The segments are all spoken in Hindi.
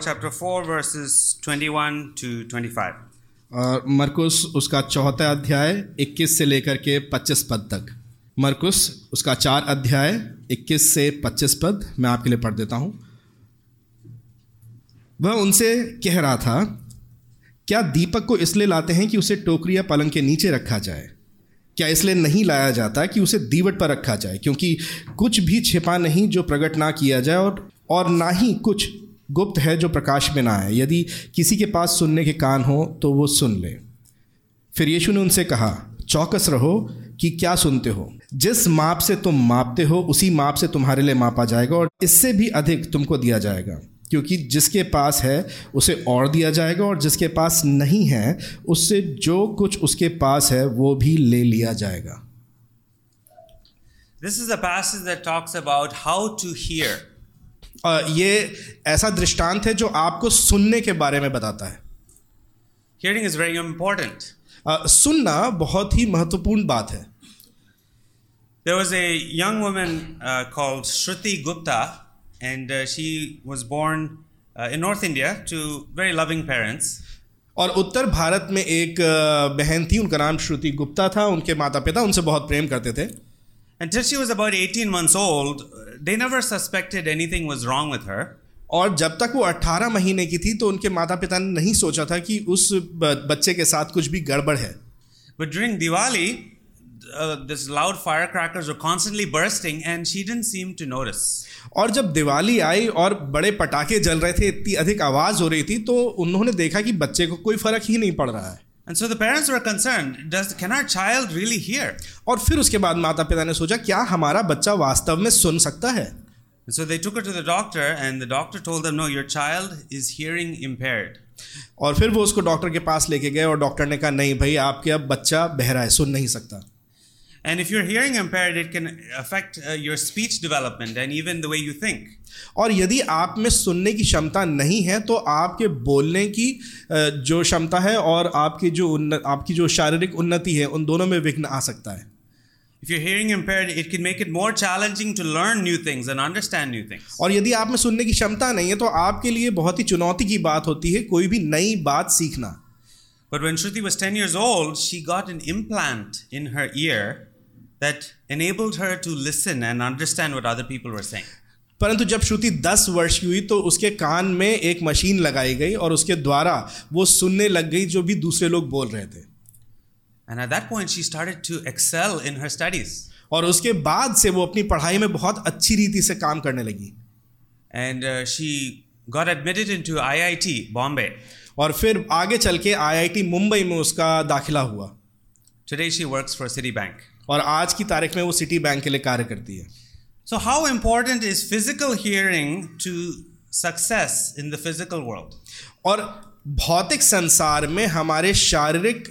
Chapter 4, verses 21 to 25. और मरकुस उसका चौथा अध्याय 21 से लेकर के 25 पद तक। मरकुस उसका चार अध्याय 21 से 25 पद मैं आपके लिए पढ़ देता हूँ। वह उनसे कह रहा था क्या दीपक को इसलिए लाते हैं कि उसे टोकरी या पलंग के नीचे रखा जाए? क्या इसलिए नहीं लाया जाता कि उसे दीवट पर रखा जाए? क्योंकि कुछ भी छिपा नहीं जो प्रकट ना किया जाए और और ना ही कुछ गुप्त है जो प्रकाश में ना आए। यदि किसी के पास सुनने के कान हो तो वो सुन ले। फिर यीशु ने उनसे कहा, चौकस रहो कि क्या सुनते हो। जिस माप से तुम मापते हो, उसी माप से तुम्हारे लिए मापा जाएगा और इससे भी अधिक तुमको दिया जाएगा। क्योंकि जिसके पास है, उसे और दिया जाएगा और जिसके पास नहीं है, उससे जो कुछ उसके पास है, वो भी ले लिया जाएगा। This is a passage that talks about how to hear. ये ऐसा दृष्टांत है जो आपको सुनने के बारे में बताता है। हियरिंग इज़ वेरी इंपॉर्टेंट सुनना बहुत ही महत्वपूर्ण बात है। There was a young women called Shruti Gupta and she was born in north India to very loving parents और उत्तर भारत में एक बहन थी उनका नाम श्रुति गुप्ता था उनके माता पिता उनसे बहुत प्रेम करते थे। Until she was about 18 months old, uh, they never suspected anything was wrong with her. और जब तक वो 18 महीने की थी तो उनके माता पिता ने नहीं सोचा था कि उस बच्चे के साथ कुछ भी गड़बड़ है। But during Diwali this loud fire crackers were constantly bursting and she didn't seem to notice और जब दिवाली आई और बड़े पटाखे जल रहे थे इतनी अधिक आवाज़ हो रही थी तो उन्होंने देखा कि बच्चे को कोई फ़र्क ही नहीं पड़ रहा है। And so the parents were concerned Does, can our child really hear? और फिर उसके बाद माता पिता ने सोचा क्या हमारा बच्चा वास्तव में सुन सकता है And so they took her to the doctor, and the doctor told them, No, your child is hearing impaired. और फिर वो उसको डॉक्टर के पास लेके गए और डॉक्टर ने कहा नहीं भाई आपके अब बच्चा बहरा है सुन नहीं सकता And if you're hearing impaired, it can affect uh, your speech development and even the way you think. और यदि आप में सुनने की क्षमता नहीं है तो आपके बोलने की जो क्षमता है और आपकी जो उन्न, आपकी जो शारीरिक उन्नति है उन दोनों में विघ्न आ सकता है If you're hearing impaired, it can make it more challenging to learn new things and understand new things. और यदि आप में सुनने की क्षमता नहीं है तो आपके लिए बहुत ही चुनौती की बात होती है कोई भी नई बात सीखना But when Shruti was 10 years old, she got an implant in her ear that enabled her to listen and understand what other people were saying. परंतु जब श्रुति दस वर्ष की हुई तो उसके कान में एक मशीन लगाई गई और उसके द्वारा वो सुनने लग गई जो भी दूसरे लोग बोल रहे थे And at that point, she started to excel in her studies. और उसके बाद से वो अपनी पढ़ाई में बहुत अच्छी रीति से काम करने लगी And uh, she got admitted into IIT, Bombay. और फिर आगे चल के आईआईटी मुंबई में उसका दाखिला हुआ Today, she works for Citibank. और आज की तारीख में वो सिटी बैंक के लिए कार्य करती है। So how important is physical hearing to success in the physical world और भौतिक संसार में हमारे शारीरिक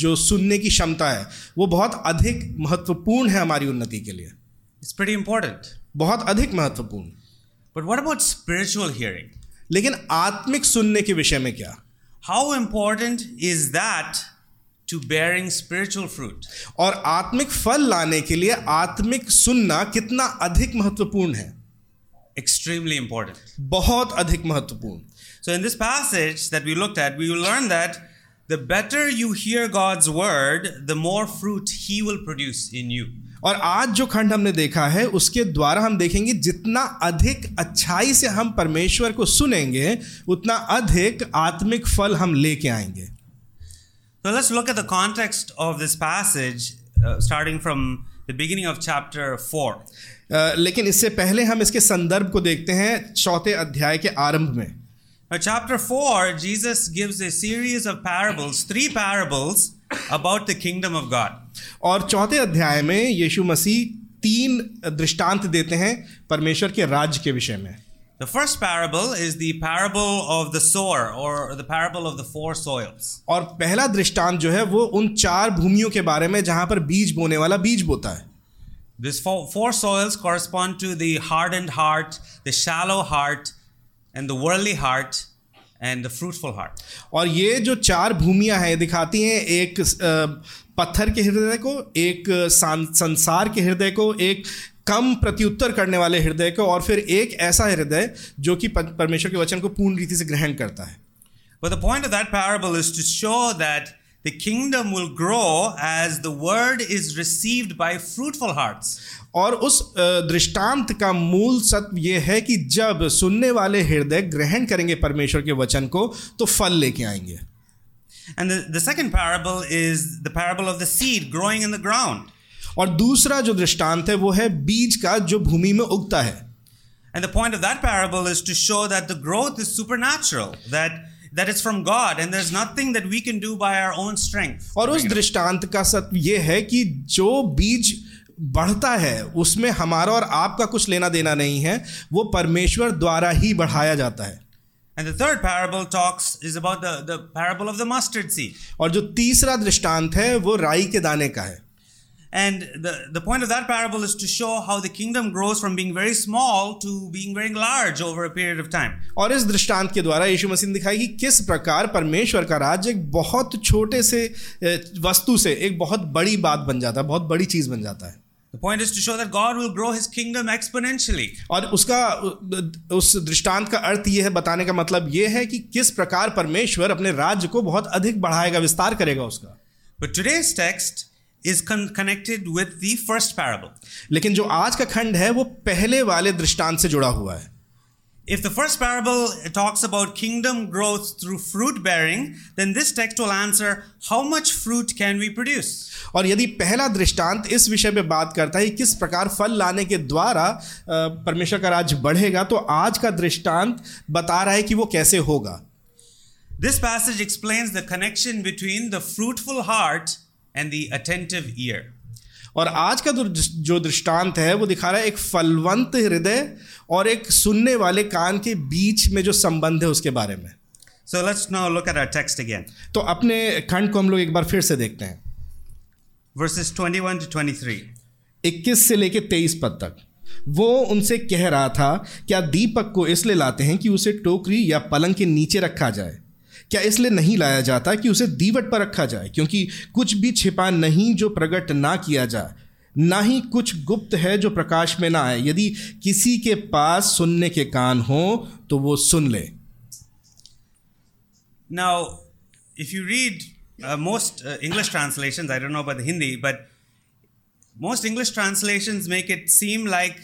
जो सुनने की क्षमता है वो बहुत अधिक महत्वपूर्ण है हमारी उन्नति के लिए। इट्स वेरी इंपॉर्टेंट बहुत अधिक महत्वपूर्ण। But what about spiritual hearing लेकिन आत्मिक सुनने के विषय में क्या? How important is that to bearing spiritual fruit? और आत्मिक फल लाने के लिए आत्मिक सुनना कितना अधिक महत्वपूर्ण है Extremely important. बहुत अधिक महत्वपूर्ण So, in this passage that we looked at, we will learn that the better you hear God's word, the more fruit He will produce in you. और आज जो खंड हमने देखा है उसके द्वारा हम देखेंगे जितना अधिक अच्छाई से हम परमेश्वर को सुनेंगे उतना अधिक आत्मिक फल हम लेके आएँगे So, let's look at the context of this passage, uh, starting from the beginning of chapter 4. अ, लेकिन इससे पहले हम इसके संदर्भ को देखते हैं चौथे अध्याय के आरंभ में Now, chapter 4, Jesus gives a series of parables, three parables about the kingdom of God. और चौथे अध्याय में यीशु मसीह तीन दृष्टांत देते हैं परमेश्वर के राज्य के विषय में The first parable is the parable of the sower or the parable of the four soils. और पहला दृष्टांत जो है वो उन चार भूमियों के बारे में जहाँ पर बीज बोने वाला बीज बोता है These four, four soils correspond to the hardened heart, the shallow heart, and the worldly heart, and the fruitful heart. और ये जो चार भूमियाँ हैं दिखाती हैं एक पत्थर के हृदय को एक संसार के हृदय को एक कम प्रत्युत्तर करने वाले हृदय को और फिर एक ऐसा हृदय जो कि परमेश्वर के वचन को पूर्ण रीति से ग्रहण करता है But the point of that parable is to show that the kingdom will grow as the word is received by fruitful hearts. और उस दृष्टांत का मूल सत्य यह है कि जब सुनने वाले हृदय ग्रहण करेंगे परमेश्वर के वचन को तो फल लेके आएँगे And the, the second parable is the parable of the seed growing in the ground. और दूसरा जो दृष्टांत है वो है बीज का जो भूमि में उगता है And the point of that parable is to show that the growth is supernatural, that that it's from God, and there's nothing that we can do by our own strength. और उस दृष्टांत का सत्य ये है कि जो बीज बढ़ता है उसमें हमारा और आपका कुछ लेना देना नहीं है वो परमेश्वर द्वारा ही बढ़ाया जाता है And the third parable talks is about the, the parable of the mustard seed. और जो तीसरा दृष्टांत है वो राई के दाने का है And the, the point of that parable is to show how the kingdom grows from being very small to being very large over a period of time. और इस दृष्टांत के द्वारा यीशु मसीह ने दिखाई कि किस प्रकार परमेश्वर का राज्य एक बहुत छोटे से वस्तु से एक बहुत बड़ी बात बन जाता है बहुत बड़ी चीज़ बन जाता है The point is to show that God will grow his kingdom exponentially. और उसका उस दृष्टांत का अर्थ ये है बताने का मतलब ये है कि किस प्रकार परमेश्वर अपने राज्य को बहुत अधिक बढ़ाएगा विस्तार करेगा उसका But today's text is con- connected with the first parable. लेकिन जो आज का खंड है वो पहले वाले दृष्टांत से जुड़ा हुआ है If the first parable talks about kingdom growth through fruit bearing, then this text will answer how much fruit can we produce? और यदि पहला दृष्टांत इस विषय पे बात करता है किस प्रकार फल लाने के द्वारा परमेश्वर का राज्य बढ़ेगा तो आज का दृष्टांत बता रहा है कि वो कैसे होगा This passage explains the connection between the fruitful heart and the attentive ear. और आज का जो- दृष्टांत है वो दिखा रहा है एक फलवंत हृदय और एक सुनने वाले कान के बीच में जो संबंध है उसके बारे में So let's now look at our text again. तो अपने खंड को हम लोग एक बार फिर से देखते हैं Verses 21 to 23. 21 से लेके 23 पद तक वो उनसे कह रहा था क्या दीपक को इसलिए लाते हैं कि उसे टोकरी या पलंग के नीचे रखा जाए क्या इसलिए नहीं लाया जाता कि उसे दीवट पर रखा जाए? क्योंकि कुछ भी छिपा नहीं जो प्रकट ना किया जाए, ना ही कुछ गुप्त है जो प्रकाश में ना आए। यदि किसी के पास सुनने के कान हो तो वो सुन ले। Now if you read most English translation I dot know about Hindi but most English translation make it seem like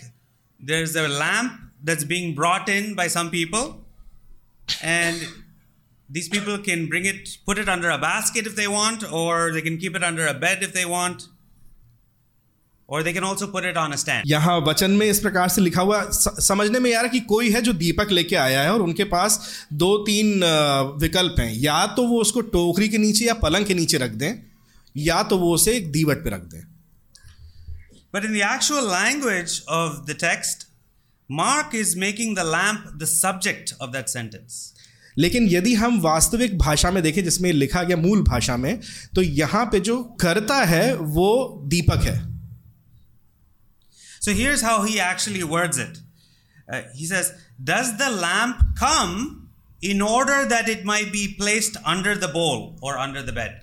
there is a lamp that's being brought in by some people and these people can bring it, put it under a basket if they want, or they can keep it under a bed if they want, or they can also put it on a stand. यहाँ वचन में इस प्रकार से लिखा हुआ समझने में रहा कि कोई है जो दीपक लेके आया है और उनके पास दो तीन विकल्प हैं या तो वो उसको टोकरी के नीचे या पलंग के नीचे रख दें या तो वो उसे एक दीवट पे रख दें But in the actual language of the text, Mark is making the lamp the subject of that sentence. लेकिन यदि हम वास्तविक भाषा में देखें जिसमें लिखा गया मूल भाषा में तो यहाँ पे जो करता है वो दीपक है। So here's how he actually words it he says does the lamp come in order that it may be placed under the bowl और अंडर द बेड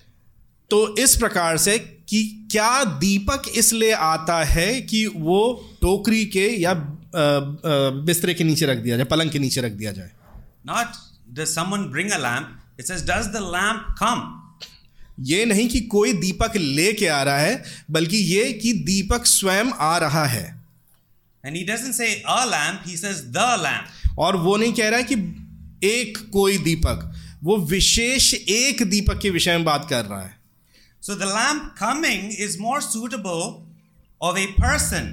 तो इस प्रकार से कि क्या दीपक इसलिए आता है कि वो टोकरी के या बिस्तरे के नीचे रख दिया जाए पलंग के नीचे रख दिया जाए? Not does someone bring a lamp, it says, Does the lamp come? ये नहीं कि कोई दीपक लेके आ रहा है बल्कि ये कि दीपक स्वयं आ रहा है And he doesn't say a lamp, he says the lamp. और वो नहीं कह रहा है कि एक कोई दीपक वो विशेष एक दीपक के विषय में बात कर रहा है So the lamp coming is more suitable of a person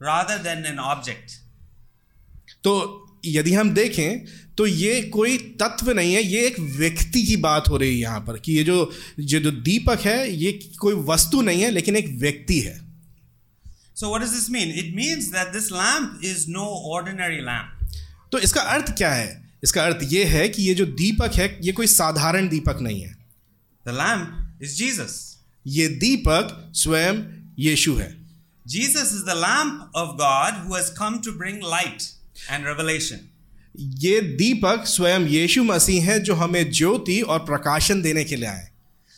rather than an object. तो यदि हम देखें तो ये कोई तत्व नहीं है ये एक व्यक्ति की बात हो रही है यहाँ पर कि ये जो ये जो दीपक है ये कोई वस्तु नहीं है लेकिन एक व्यक्ति है। So what does this mean it means that this lamp is no ordinary lamp तो इसका अर्थ क्या है? इसका अर्थ ये है कि ये जो दीपक है ये कोई साधारण दीपक नहीं है। द लैंप इज़ जीजस ये दीपक स्वयं यीशु है। Jesus is the lamp of God who has come to bring light and revelation ये दीपक स्वयं यीशु मसीह है जो हमें ज्योति और प्रकाशन देने के लिए आए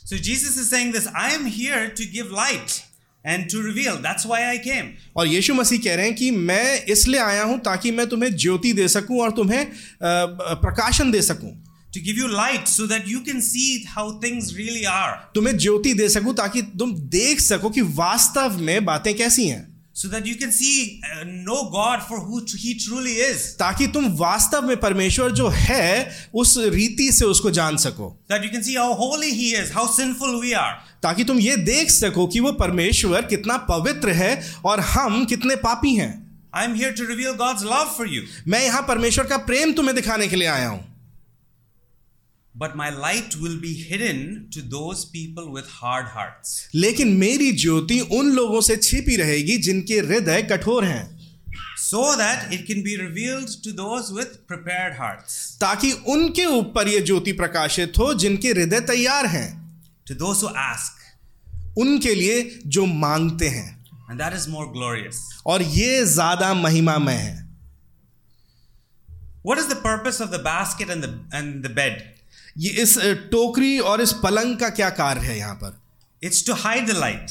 So Jesus is saying this I am here to give light. and to reveal. That's why I came. और यीशु मसीह कह रहे हैं कि मैं इसलिए आया हूँ ताकि मैं तुम्हें ज्योति दे सकूँ और तुम्हें प्रकाशन दे सकूँ To give you light so that you can see how things really are. तुम्हें ज्योति दे सकूँ ताकि तुम देख सको कि वास्तव में बातें कैसी हैं So that you can see, uh, know God for who He truly is. ताकि तुम वास्तव में परमेश्वर जो है उस रीति से उसको जान सको That you can see how holy He is, how sinful we are. ताकि तुम ये देख सको कि वो परमेश्वर कितना पवित्र है और हम कितने पापी हैं I'm here to reveal God's love for you. मैं यहाँ परमेश्वर का प्रेम तुम्हें दिखाने के लिए आया हूँ But my light will be hidden to those people with hard hearts. लेकिन मेरी ज्योति उन लोगों से छिपी रहेगी जिनके हृदय कठोर हैं So that it can be revealed to those with prepared hearts. ताकि उनके ऊपर ये ज्योति प्रकाशित हो जिनके हृदय तैयार हैं To those who ask. उनके लिए जो मांगते हैं And that is more glorious. और ये ज़्यादा महिमामय है What is the purpose of the basket and the and the bed? ये इस टोकरी और इस पलंग का क्या कार्य है यहाँ पर? It's to hide the light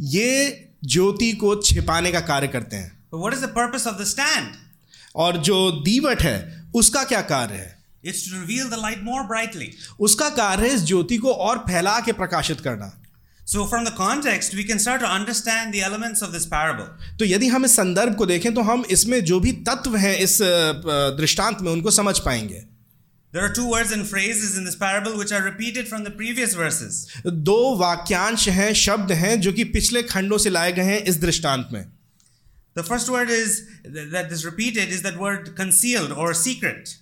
ये ज्योति को छिपाने का कार्य करते हैं। What is the purpose of the stand और जो दीवट है उसका क्या कार्य है? It's to reveal the light more brightly उसका कार्य है इस ज्योति को और फैला के प्रकाशित करना। So from the context, we can start to understand the elements of this parable. तो यदि हम इस संदर्भ को देखें तो हम इसमें जो भी तत्व हैं इस दृष्टांत में उनको समझ पाएँगे। There are two words and phrases in this parable which are repeated from the previous verses. दो वाक्यांश हैं शब्द हैं जो कि पिछले खंडों से लाए गए हैं इस दृष्टांत में The first word is that is repeated is that word concealed or secret.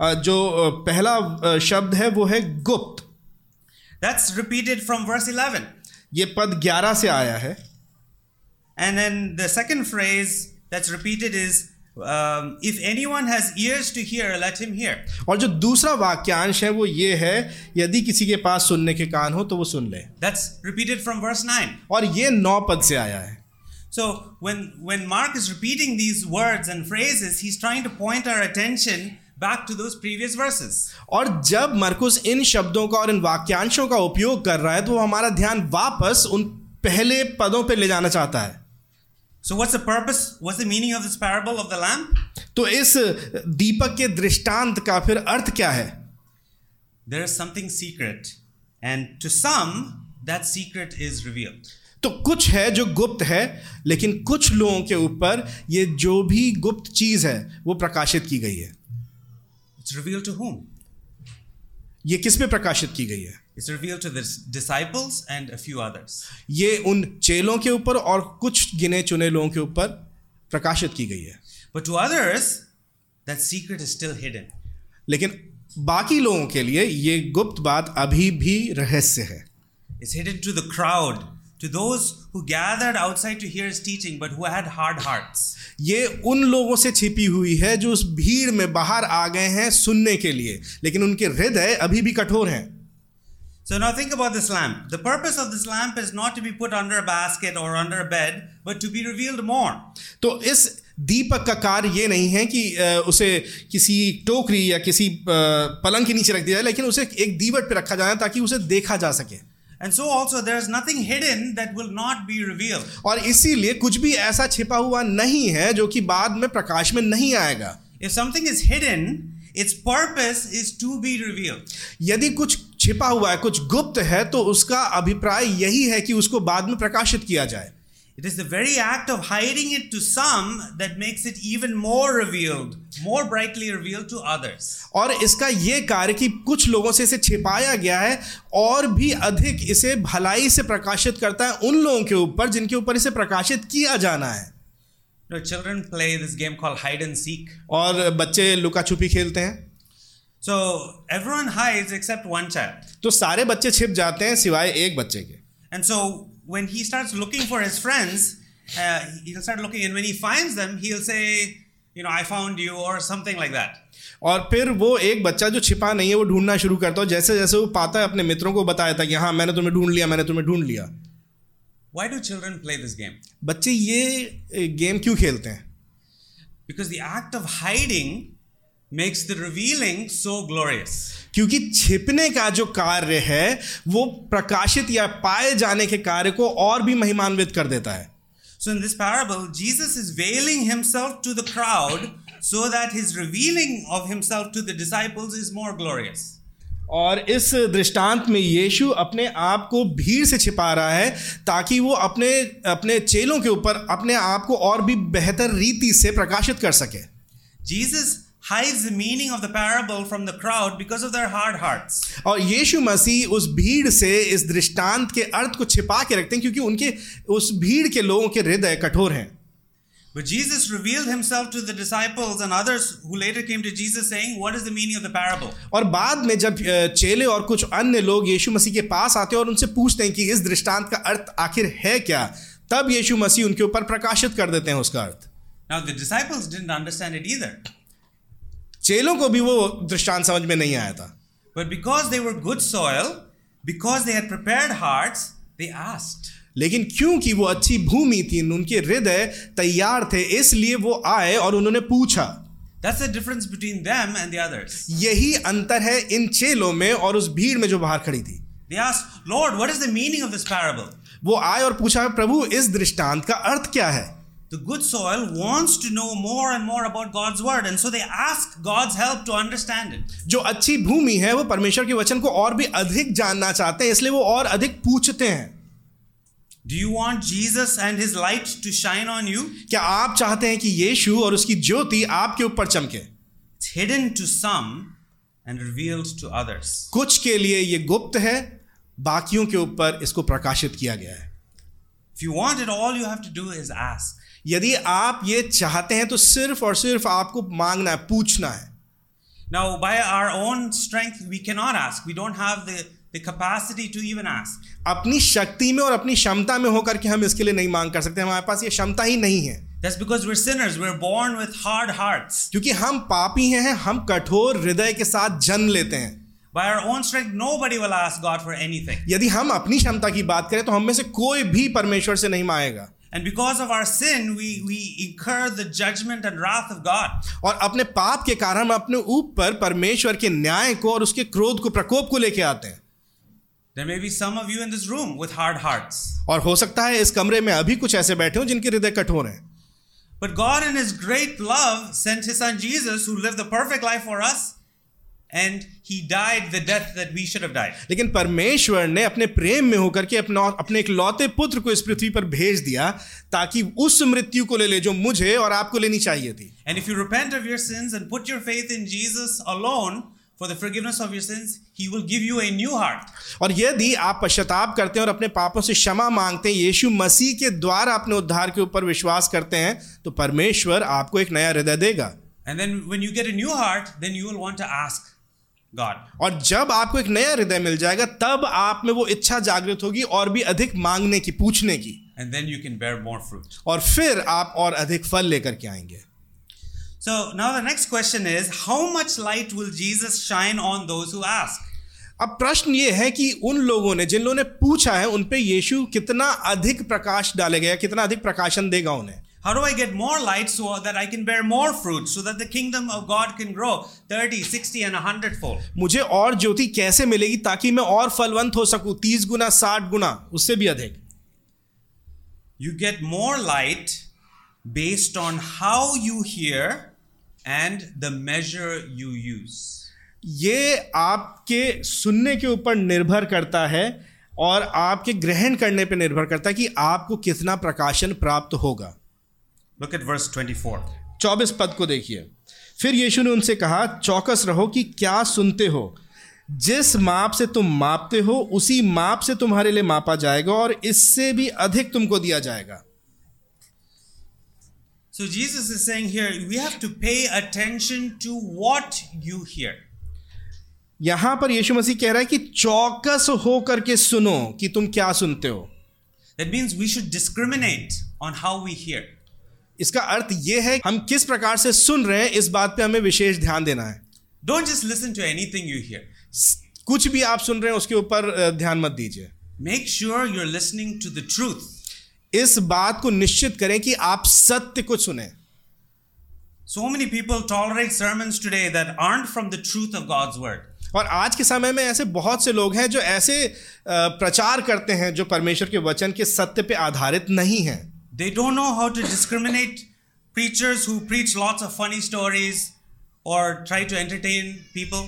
अ, जो अ, पहला अ, शब्द है वो है गुप्त That's repeated from verse 11. ये पद 11 से आया है And then the second phrase that's repeated is um, if anyone has ears to hear, let him hear. और जो दूसरा वाक्यांश है वो ये है यदि किसी के पास सुनने के कान हो तो वो सुन ले That's repeated from verse 9. और ये नौ पद से आया है So when when Mark is repeating these words and phrases, he's trying to point our attention back to those previous verses. और जब मरकुस इन शब्दों का और इन वाक्यांशों का उपयोग कर रहा है तो वो हमारा ध्यान वापस उन पहले पदों पे ले जाना चाहता है So what's the purpose? What's the meaning of this parable of the lamp? तो इस दीपक के दृष्टांत का फिर अर्थ क्या है There is something secret, and to some that secret is revealed. तो कुछ है जो गुप्त है लेकिन कुछ लोगों के ऊपर ये जो भी गुप्त चीज़ है वो प्रकाशित की गई है It's revealed to whom? ये किस पे प्रकाशित की गई है It's revealed to the disciples and a few others. ये उन चेलों के ऊपर और कुछ गिने चुने लोगों के ऊपर प्रकाशित की गई है But to others, that secret is still hidden. लेकिन बाकी लोगों के लिए ये गुप्त बात अभी भी रहस्य है It's hidden to the crowd, to those who gathered outside to hear his teaching, but who had hard hearts. ये उन लोगों से छिपी हुई है जो उस भीड़ में बाहर आ गए हैं सुनने के लिए लेकिन उनके हृदय अभी भी कठोर हैं So now think about this lamp. The purpose of this lamp is not to be put under a basket or under a bed, but to be revealed more. तो इस दीपक का कार्य ये नहीं है कि उसे किसी टोकरी या किसी पलंग के नीचे रख दिया जाए लेकिन उसे एक दीवट पे रखा जाए ताकि उसे देखा जा सके And so also there is nothing hidden that will not be revealed. और इसीलिए कुछ भी ऐसा छिपा हुआ नहीं है जो कि बाद में प्रकाश में नहीं आएगा If something is hidden, its purpose is to be revealed. यदि कुछ छिपा हुआ है कुछ गुप्त है तो उसका अभिप्राय यही है कि उसको बाद में प्रकाशित किया जाए। It is the very act of hiding it to some that makes it even more revealed more brightly revealed to others और इसका ये कार्य कि कुछ लोगों से इसे छिपाया गया है और भी अधिक इसे भलाई से प्रकाशित करता है उन लोगों के ऊपर जिनके ऊपर इसे प्रकाशित किया जाना है। Children play this game call hide and seek और बच्चे लुका छुपी खेलते हैं। So everyone hides except one child. तो सारे बच्चे छिप जाते हैं सिवाय एक बच्चे के And so when he starts looking for his friends, uh, he'll start looking, and when he finds them, he'll say, you know, I found you, or something like that. और फिर वो एक बच्चा जो छिपा नहीं है वो ढूंढना शुरू करता है जैसे जैसे वो पाता है अपने मित्रों को बताया था कि हाँ मैंने तुम्हें ढूंढ लिया मैंने तुम्हें ढूंढ लिया Why do children play this game? बच्चे ये गेम क्यों खेलते हैं Because the act of hiding makes the revealing so glorious क्योंकि छिपने का जो कार्य है वो प्रकाशित या पाए जाने के कार्य को और भी महिमान्वित कर देता है। So in this parable Jesus is veiling himself to the crowd so that his revealing of himself to the disciples is more glorious और इस दृष्टांत में यीशु अपने आप को भीड़ से छिपा रहा है ताकि वो अपने अपने चेलों के ऊपर अपने आप को और भी बेहतर रीति से प्रकाशित कर सके। Jesus hides the meaning of the parable from the crowd because of their hard hearts. और यीशु मसीह उस भीड़ से इस दृष्टांत के अर्थ को छिपा के रखते हैं क्योंकि उनके उस भीड़ के लोगों के हृदय कठोर हैं But Jesus revealed himself to the disciples and others who later came to Jesus saying, What is the meaning of the parable? और बाद में जब चेले और कुछ अन्य लोग यीशु मसीह के पास आते हैं और उनसे पूछते हैं कि इस दृष्टांत का अर्थ आखिर है क्या तब यीशु मसीह उनके ऊपर प्रकाशित कर देते हैं उसका अर्थ Now, the disciples didn't understand it either. चेलों को भी वो दृष्टान समझ में नहीं आया था। But because they were good soil because they had prepared hearts they asked लेकिन क्योंकि वो अच्छी भूमि थी उनके हृदय तैयार थे इसलिए वो आए और उन्होंने पूछा। That's the difference between them and the others यही अंतर है इन चेलों में और उस भीड़ में जो बाहर खड़ी थी। They asked Lord what is the meaning of this parable वो आए और पूछा प्रभु इस दृष्टांत का अर्थ क्या है? The good soil wants to know more and more about God's word, and so they ask God's help to understand it. जो अच्छी भूमि है वो परमेश्वर के वचन को और भी अधिक जानना चाहते हैं इसलिए वो और अधिक पूछते हैं Do you want Jesus and his light to shine on you? क्या आप चाहते हैं कि यीशु और उसकी ज्योति आपके ऊपर चमके It's hidden to some and revealed to others. कुछ के लिए ये गुप्त है बाकियों के ऊपर इसको प्रकाशित किया गया है If you want it, all you have to do is ask. यदि आप ये चाहते हैं तो सिर्फ़ और सिर्फ़ आपको मांगना है पूछना है Now, by our own strength, we cannot ask. We don't have the, the capacity to even ask. अपनी शक्ति में और अपनी क्षमता में होकर के हम इसके लिए नहीं मांग कर सकते हमारे पास ये क्षमता ही नहीं है That's because we're sinners. We're born with hard hearts. क्योंकि हम पापी हैं हम कठोर हृदय के साथ जन्म लेते हैं By our own strength, nobody will ask God for anything. यदि हम अपनी क्षमता की बात करें तो हम में से कोई भी परमेश्वर से नहीं मांगेगा And because of our sin, we, we incur the judgment and wrath of God. और अपने पाप के कारण हम अपने ऊपर परमेश्वर के न्याय को और उसके क्रोध को प्रकोप को लेके आते हैं There may be some of you in this room with hard hearts. और हो सकता है इस कमरे में अभी कुछ ऐसे बैठे हो जिनके हृदय कठोर हैं But God, in His great love, sent His Son Jesus, who lived the perfect life for us, and He died the death that we should have died. लेकिन परमेश्वर ने अपने प्रेम में होकर के अपना अपने एक लौते पुत्र को इस पृथ्वी पर भेज दिया ताकि उस मृत्यु को ले ले जो मुझे और आपको लेनी चाहिए थी And if you repent of your sins and put your faith in Jesus alone for the forgiveness of your sins, He will give you a new heart. और यदि आप पश्चाताप करते हैं और अपने पापों से क्षमा मांगते हैं यीशु मसीह के द्वारा अपने उद्धार के ऊपर विश्वास करते हैं तो परमेश्वर आपको एक नया हृदय देगा And then when you get a new heart, then you will want to ask God. और जब आपको एक नया हृदय मिल जाएगा तब आप में वो इच्छा जागृत होगी और भी अधिक मांगने की पूछने की And then you can bear more fruit. और फिर आप और अधिक फल लेकर के आएँगे So now the next question is how much light will Jesus shine on those who ask? अब प्रश्न ये है कि उन लोगों ने जिन लोगों ने पूछा है उन पे यीशु कितना अधिक प्रकाश डालेगा कितना अधिक प्रकाशन देगा उन्हें How do I get more light so that I can bear more fruit so that the kingdom of God can grow 30, 60, and 100 fold? मुझे और ज्योति कैसे मिलेगी ताकि मैं और फलवंत हो सकूँ तीस गुना साठ गुना उससे भी अधिक You get more light based on how you hear and the measure you use. ये आपके सुनने के ऊपर निर्भर करता है और आपके ग्रहण करने पर निर्भर करता है कि आपको कितना प्रकाशन प्राप्त होगा Look at verse 24. चौबीस पद को देखिए फिर यीशु ने उनसे कहा चौकस रहो कि क्या सुनते हो जिस माप से तुम मापते हो उसी माप से तुम्हारे लिए मापा जाएगा और इससे भी अधिक तुमको दिया जाएगा So Jesus is saying here, we have to pay attention to what you hear. यहाँ पर यीशु मसीह कह रहा है कि चौकस हो करके सुनो कि तुम क्या सुनते हो That means we should discriminate on how we hear. इसका अर्थ यह है हम किस प्रकार से सुन रहे हैं इस बात पे हमें विशेष ध्यान देना है Don't just listen to anything you hear. कुछ भी आप सुन रहे हैं उसके ऊपर ध्यान मत दीजिए Make sure you're listening to the truth. इस बात को निश्चित करें कि आप सत्य को सुने so many people tolerate sermons today that aren't from the truth of God's word. और आज के समय में ऐसे बहुत से लोग हैं जो ऐसे प्रचार करते हैं जो परमेश्वर के वचन के सत्य पे आधारित नहीं हैं they don't know how to discriminate preachers who preach lots of funny stories or try to entertain people.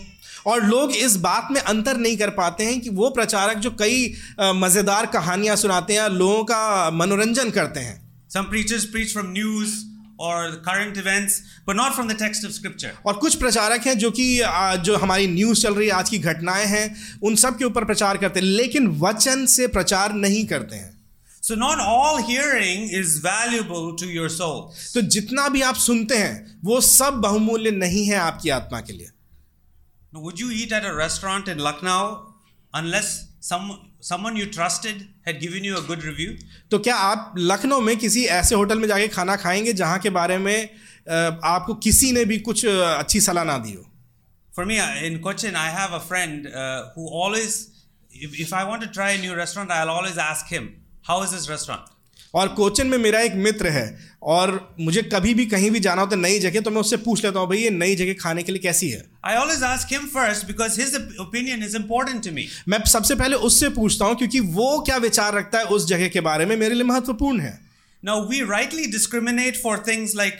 और लोग इस बात में अंतर नहीं कर पाते हैं कि वो प्रचारक जो कई मज़ेदार कहानियाँ सुनाते हैं लोगों का मनोरंजन करते हैं। Some preachers preach from news और current events but not from the text of scripture और कुछ प्रचारक हैं जो कि जो हमारी न्यूज़ चल रही है आज की घटनाएँ हैं उन सब के ऊपर प्रचार करते हैं लेकिन वचन से प्रचार नहीं करते हैं। So not all hearing is valuable to your soul तो जितना भी आप सुनते हैं वो सब बहुमूल्य नहीं है आपकी आत्मा के लिए। Would you eat at a restaurant in Lucknow unless someone you trusted had given you a good review तो क्या आप लखनऊ में किसी ऐसे होटल में जाके खाना खाएँगे जहाँ के बारे में आपको किसी ने भी कुछ अच्छी सलाह ना दी हो? For me in question I have a friend who always if I want to try new restaurant I always ask him How is this restaurant? और कोचिन में मेरा एक मित्र है और मुझे कभी भी कहीं भी जाना होता तो नई जगह तो मैं उससे पूछ लेता हूँ भाई ये नई जगह खाने के लिए कैसी है I always ask him first because his op- opinion is important to me. मैं सबसे पहले उससे पूछता हूँ क्योंकि वो क्या विचार रखता है उस जगह के बारे में मेरे लिए महत्वपूर्ण है Now, we rightly discriminate for things like,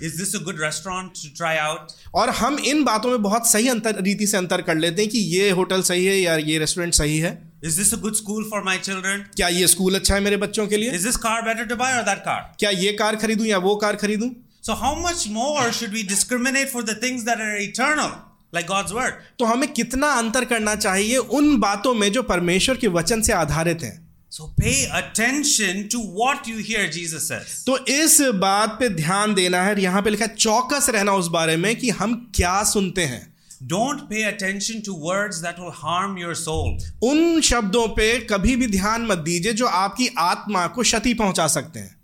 Is this a good restaurant to try out? और हम इन बातों में बहुत सही अंतर रीति से अंतर कर लेते हैं कि ये होटल सही है या ये रेस्टोरेंट सही है Is this a good school for my children? क्या ये स्कूल अच्छा है मेरे बच्चों के लिए Is this car better to buy or that car? क्या ये कार खरीदूं या वो कार खरीदूं So, how much more should we discriminate for the things that are eternal, like God's word? तो हमें कितना अंतर करना चाहिए उन बातों में जो परमेश्वर के वचन से आधारित हैं So, pay attention to what you hear, Jesus says. तो इस बात पे ध्यान देना है यहाँ पे लिखा है चौकस रहना उस बारे में कि हम क्या सुनते हैं don't pay attention to words that will harm your soul उन शब्दों पे कभी भी ध्यान मत दीजिए जो आपकी आत्मा को क्षति पहुँचा सकते हैं।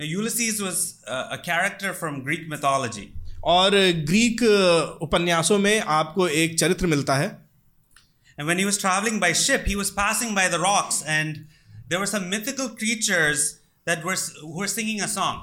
Ulysses was a character from Greek mythology और ग्रीक uh, उपन्यासों में आपको एक चरित्र मिलता है। And when he was travelling by ship he was passing by the rocks and there were some mythical creatures that were, were singing a song.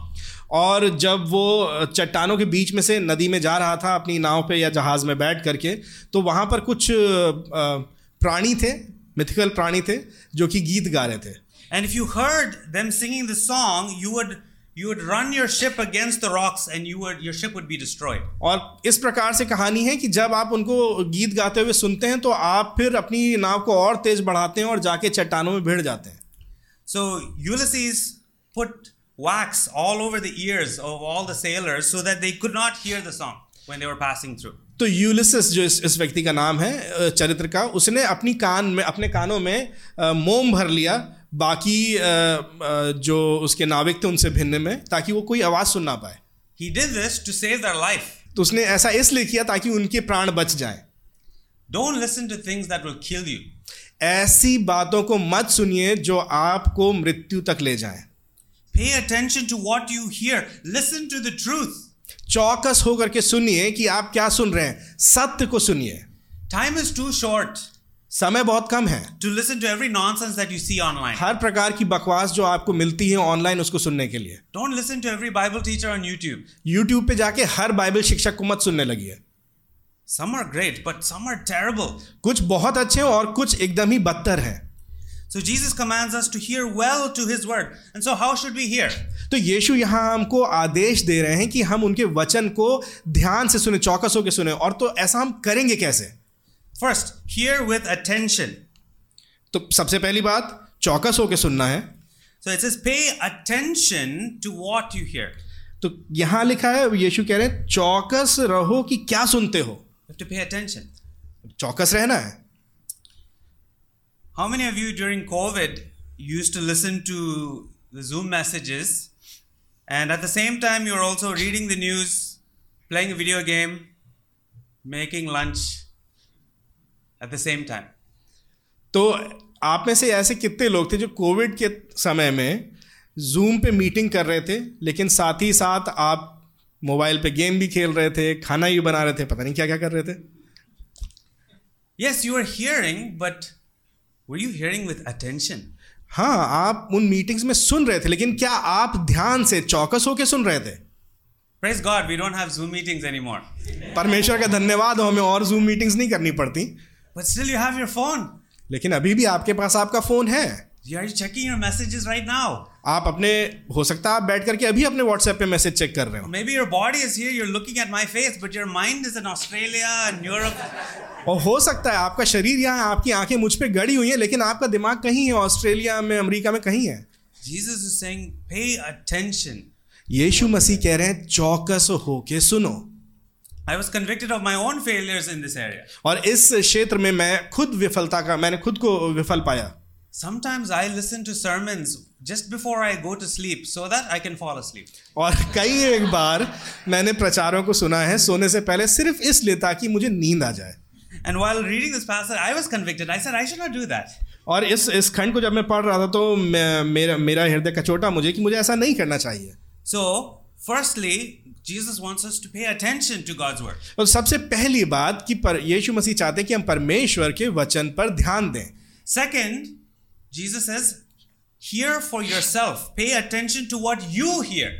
और जब वो चट्टानों के बीच में से नदी में जा रहा था अपनी नाव पे या जहाज़ में बैठ करके तो वहाँ पर कुछ प्राणी थे मिथिकल प्राणी थे जो कि गीत गा रहे थे। And if you heard them singing the song you would you would run your ship against the rocks and you would your ship would be destroyed और इस प्रकार से कहानी है कि जब आप उनको गीत गाते हुए सुनते हैं तो आप फिर अपनी नाव को और तेज बढ़ाते हैं और जाके चट्टानों में भिड़ जाते हैं। सो so, यूलिसीज़ put wax all over the ears of all the sailors so that they could not hear the song when they were passing through. तो यूलिसस जो इस, इस व्यक्ति का नाम है चरित्र का उसने अपनी कान में अपने कानों में मोम भर लिया बाकी जो उसके नाविक थे उनसे भिन्न में ताकि वो कोई आवाज़ सुन ना पाए। He did this to save their life तो उसने ऐसा इसलिए किया ताकि उनके प्राण बच जाए। Don't listen to things that will kill you ऐसी बातों को मत सुनिए जो आपको मृत्यु तक ले जाए। Pay attention to what you hear listen to the truth चौकस होकर के सुनिए कि आप क्या सुन रहे हैं। सत्य को सुनिए। टाइम इज़ टू शॉर्ट समय बहुत कम है। To listen to every nonsense that you see online हर प्रकार की बकवास जो आपको मिलती है ऑनलाइन उसको सुनने के लिए। Don't listen to every Bible teacher on YouTube YouTube पे जाके हर बाइबल शिक्षक को मत सुनने लगी है some are great but some are terrible कुछ बहुत अच्छे हैं और कुछ एकदम ही बदतर हैं। So Jesus commands us to hear well to his word. And so how should we hear? तो यीशु यहाँ हमको आदेश दे रहे हैं कि हम उनके वचन को ध्यान से सुने चौकस होकर सुने और तो ऐसा हम करेंगे कैसे First, hear with attention. तो सबसे पहली बात चौकस होकर सुनना है So it says pay attention to what you hear. तो यहाँ लिखा है यीशु कह रहे हैं चौकस रहो कि क्या सुनते हो to pay attention. चौकस रहना है How many of you during COVID used to listen to the Zoom messages and at the same time you're also reading the news, playing a video game, making lunch at the same time? तो आप में से ऐसे कितने लोग थे जो कोविड के समय में जूम पे मीटिंग कर रहे थे लेकिन साथ ही साथ आप मोबाइल पे गेम भी खेल रहे थे खाना भी बना रहे थे पता नहीं क्या क्या कर रहे थे Yes, you are hearing, but were you hearing with attention? हाँ आप उन मीटिंग्स में सुन रहे थे लेकिन क्या आप ध्यान से चौकस होके सुन रहे थे Praise God, we don't have Zoom meetings anymore. परमेश्वर का धन्यवाद हो हमें और Zoom meetings नहीं करनी पड़ती But still, you have your phone. लेकिन अभी भी आपके पास आपका फ़ोन है You are checking your messages right now. आप अपने हो सकता है आप बैठ करके अभी अपने व्हाट्सएप पे मैसेज चेक कर रहे हो Maybe your body is here, you're looking at my face, but your mind is in Australia and Europe. और हो सकता है आपका शरीर यहाँ आपकी आँखें मुझ पे गड़ी हुई हैं लेकिन आपका दिमाग कहीं है ऑस्ट्रेलिया में अमेरिका में कहीं है Jesus is saying, pay attention. यीशु मसीह कह रहे हैं चौकस होके सुनो I was convicted of my own failures in this area. और इस क्षेत्र में मैं खुद विफलता का मैंने खुद को विफल पाया Sometimes I listen to sermons just before I go to sleep so that I can fall asleep. और कई एक बार मैंने प्रचारों को सुना है सोने से पहले सिर्फ़ इसलिए ताकि मुझे नींद आ जाए And while reading this passage, I was convicted. I said, I should not do that. और इस इस खंड को जब मैं पढ़ रहा था तो मेरा मेरा हृदय कचोटा मुझे कि मुझे ऐसा नहीं करना चाहिए So, firstly, Jesus wants us to pay attention to God's word. और सबसे पहली बात कि पर यीशु मसीह चाहते हैं कि हम परमेश्वर के वचन पर ध्यान दें Second, Jesus says, hear for yourself. Pay attention to what you hear.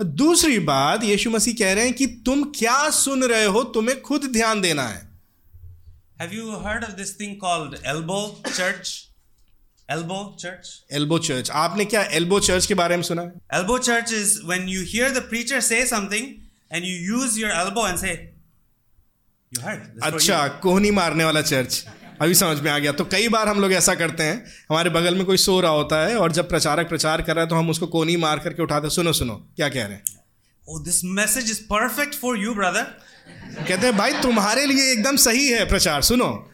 दूसरी बात यीशु मसीह कह रहे हैं कि तुम क्या सुन रहे हो तुम्हें खुद ध्यान देना है Have you heard of this thing called elbow church? Elbow church? Elbow church आपने क्या एल्बो चर्च के बारे में सुना है Elbow church is when you hear the preacher say something and you use your elbow and say, You heard. अच्छा कोहनी मारने वाला चर्च अभी समझ में आ गया तो कई बार हम लोग ऐसा करते हैं हमारे बगल में कोई सो रहा होता है और जब प्रचारक प्रचार कर रहा है तो हम उसको कोहनी मार करके उठाते हैं, सुनो सुनो क्या कह रहे हैं Oh, this message is perfect for you, brother. कहते हैं भाई तुम्हारे लिए एकदम सही है प्रचार सुनो